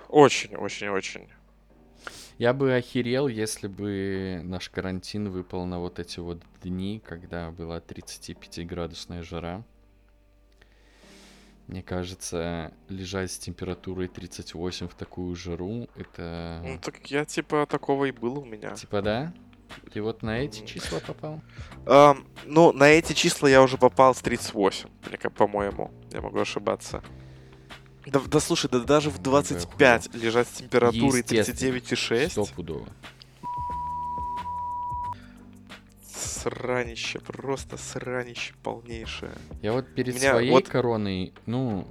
Очень-очень-очень. Я бы охерел, если бы наш карантин выпал на вот эти вот дни, когда была 35-градусная жара. Мне кажется, лежать с температурой 38 в такую жару, это... Ну так я типа такого и было у меня. Типа, да? Ты вот на эти числа попал? Ам, ну, на эти числа я уже попал с 38, мне как по-моему. Я могу ошибаться. Да, да слушай, да даже в Ой, 25 лежать с температурой Естественно. 39,6. Стопудово. Сранище, просто сранище полнейшее. Я вот перед Меня своей вот- короной, ну,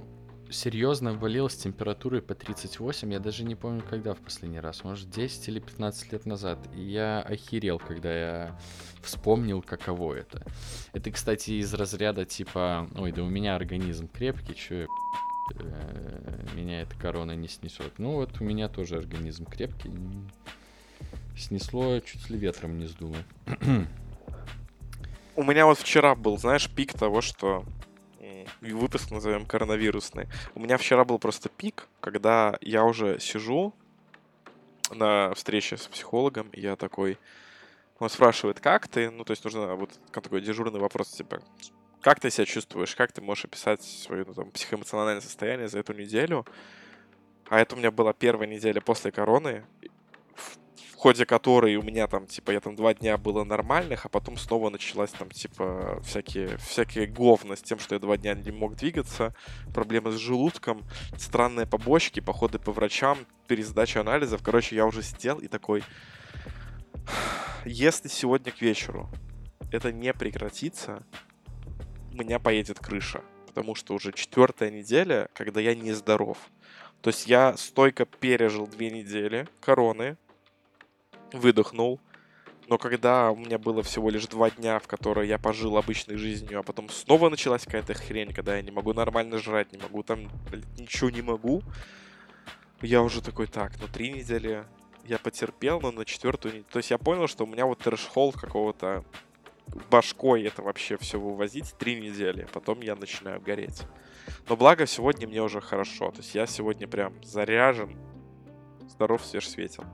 серьезно болел с температурой по 38. Я даже не помню, когда в последний раз. Может, 10 или 15 лет назад. И я охерел, когда я вспомнил, каково это. Это, кстати, из разряда типа, ой, да у меня организм крепкий, чё я, меня эта корона не снесет. Ну вот у меня тоже организм крепкий. Снесло, чуть ли ветром не сдуло. *clears throat* У меня вот вчера был, знаешь, пик того, что выпуск назовем коронавирусный. У меня вчера был просто пик, когда я уже сижу на встрече с психологом, и я такой, он спрашивает, как ты? Ну, то есть нужно вот такой дежурный вопрос, типа, как ты себя чувствуешь, как ты можешь описать свое ну, там, психоэмоциональное состояние за эту неделю? А это у меня была первая неделя после короны, в ходе которой у меня там, типа, я там два дня было нормальных, а потом снова началась там, типа, всякие, всякие говна с тем, что я два дня не мог двигаться, проблемы с желудком, странные побочки, походы по врачам, пересдача анализов. Короче, я уже сидел и такой, если сегодня к вечеру это не прекратится, у меня поедет крыша. Потому что уже четвертая неделя, когда я нездоров. То есть я стойко пережил две недели короны, выдохнул. Но когда у меня было всего лишь два дня, в которые я пожил обычной жизнью, а потом снова началась какая-то хрень, когда я не могу нормально жрать, не могу там, ничего не могу, я уже такой, так, ну три недели я потерпел, но на четвертую... То есть я понял, что у меня вот трэш-холл какого-то башкой это вообще все вывозить три недели, потом я начинаю гореть. Но благо сегодня мне уже хорошо, то есть я сегодня прям заряжен, здоров, свеж светел.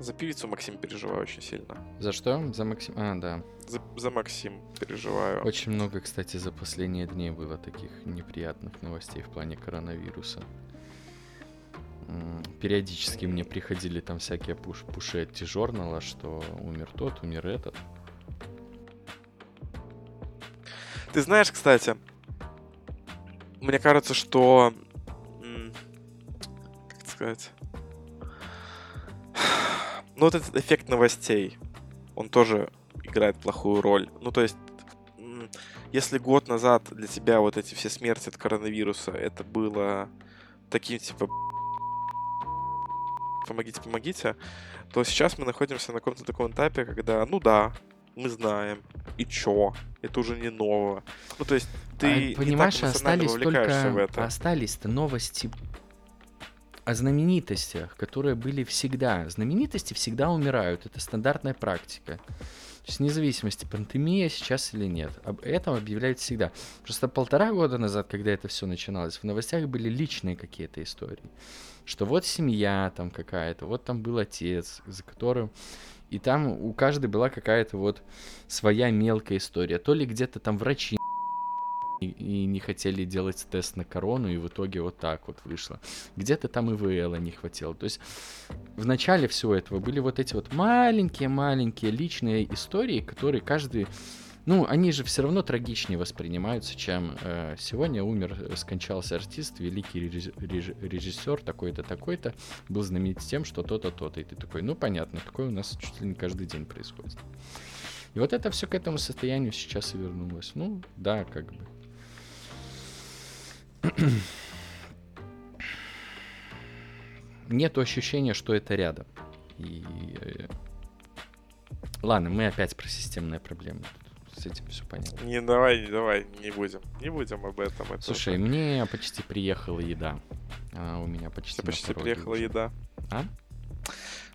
За певицу Максим переживаю очень сильно. За что? За Максим... А, да. За, за Максим переживаю. Очень много, кстати, за последние дни было таких неприятных новостей в плане коронавируса. Периодически мне приходили там всякие пуш пуши от журнала, что умер тот, умер этот. Ты знаешь, кстати, мне кажется, что... Как сказать? *sighs* Ну, вот этот эффект новостей, он тоже играет плохую роль. Ну, то есть, если год назад для тебя вот эти все смерти от коронавируса, это было таким, типа, помогите, помогите, то сейчас мы находимся на каком-то таком этапе, когда, ну да, мы знаем, и чё, это уже не ново. Ну, то есть, ты А, не так понимаешь, остались только... в это. Остались-то новости о знаменитостях, которые были всегда. Знаменитости всегда умирают. Это стандартная практика. То есть вне зависимости, пандемия сейчас или нет. Об этом объявляют всегда. Просто полтора года назад, когда это все начиналось, в новостях были личные какие-то истории. Что вот семья там какая-то, вот там был отец, за которым... И там у каждой была какая-то вот своя мелкая история. То ли где-то там врачи и, не хотели делать тест на корону, и в итоге вот так вот вышло. Где-то там и ИВЛ не хватило. То есть в начале всего этого были вот эти вот маленькие-маленькие личные истории, которые каждый Ну, они же все равно трагичнее воспринимаются, чем э, сегодня умер, э, скончался артист, великий реж- реж- режиссер, такой-то, такой-то, был знаменит тем, что то-то, то-то. И ты такой, ну, понятно, такое у нас чуть ли не каждый день происходит. И вот это все к этому состоянию сейчас и вернулось. Ну, да, как бы. *clears throat* Нет ощущения, что это рядом. И... э, Ладно, мы опять про системные проблемы. С этим все понятно. Не, давай, не давай, не будем. Не будем об этом. Это Слушай, уже- мне почти приехала еда. Она у меня почти Тебе почти приехала уже. еда. А?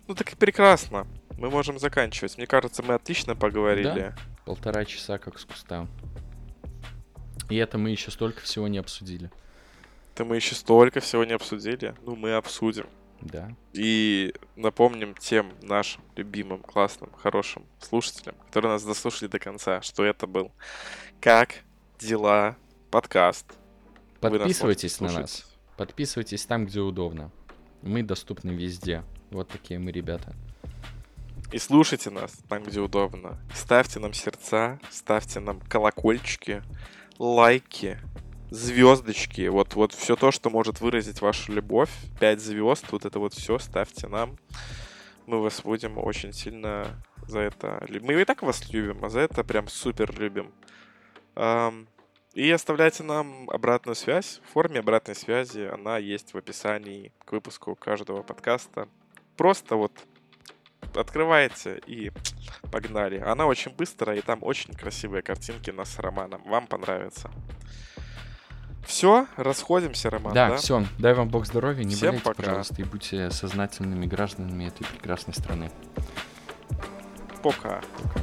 Ну так и прекрасно. Мы можем заканчивать. Мне кажется, мы отлично поговорили. Полтора часа как с куста. И это мы еще столько всего не обсудили. Это мы еще столько всего не обсудили. Ну, мы обсудим. Да. И напомним тем нашим любимым, классным, хорошим слушателям, которые нас дослушали до конца, что это был «Как дела?» подкаст. Нас Подписывайтесь можете на нас. Подписывайтесь там, где удобно. Мы доступны везде. Вот такие мы ребята. И слушайте нас там, где удобно. Ставьте нам сердца, ставьте нам колокольчики, лайки, звездочки. Вот, вот все то, что может выразить вашу любовь. Пять звезд, вот это вот все ставьте нам. Мы вас будем очень сильно за это... Мы и так вас любим, а за это прям супер любим. И оставляйте нам обратную связь. В форме обратной связи она есть в описании к выпуску каждого подкаста. Просто вот открываете и погнали. Она очень быстрая, и там очень красивые картинки нас с Романом. Вам понравится. Все, расходимся, Роман, да? да, все. Дай вам бог здоровья. Не Всем болейте, пока. пожалуйста, и будьте сознательными гражданами этой прекрасной страны. Пока. Пока.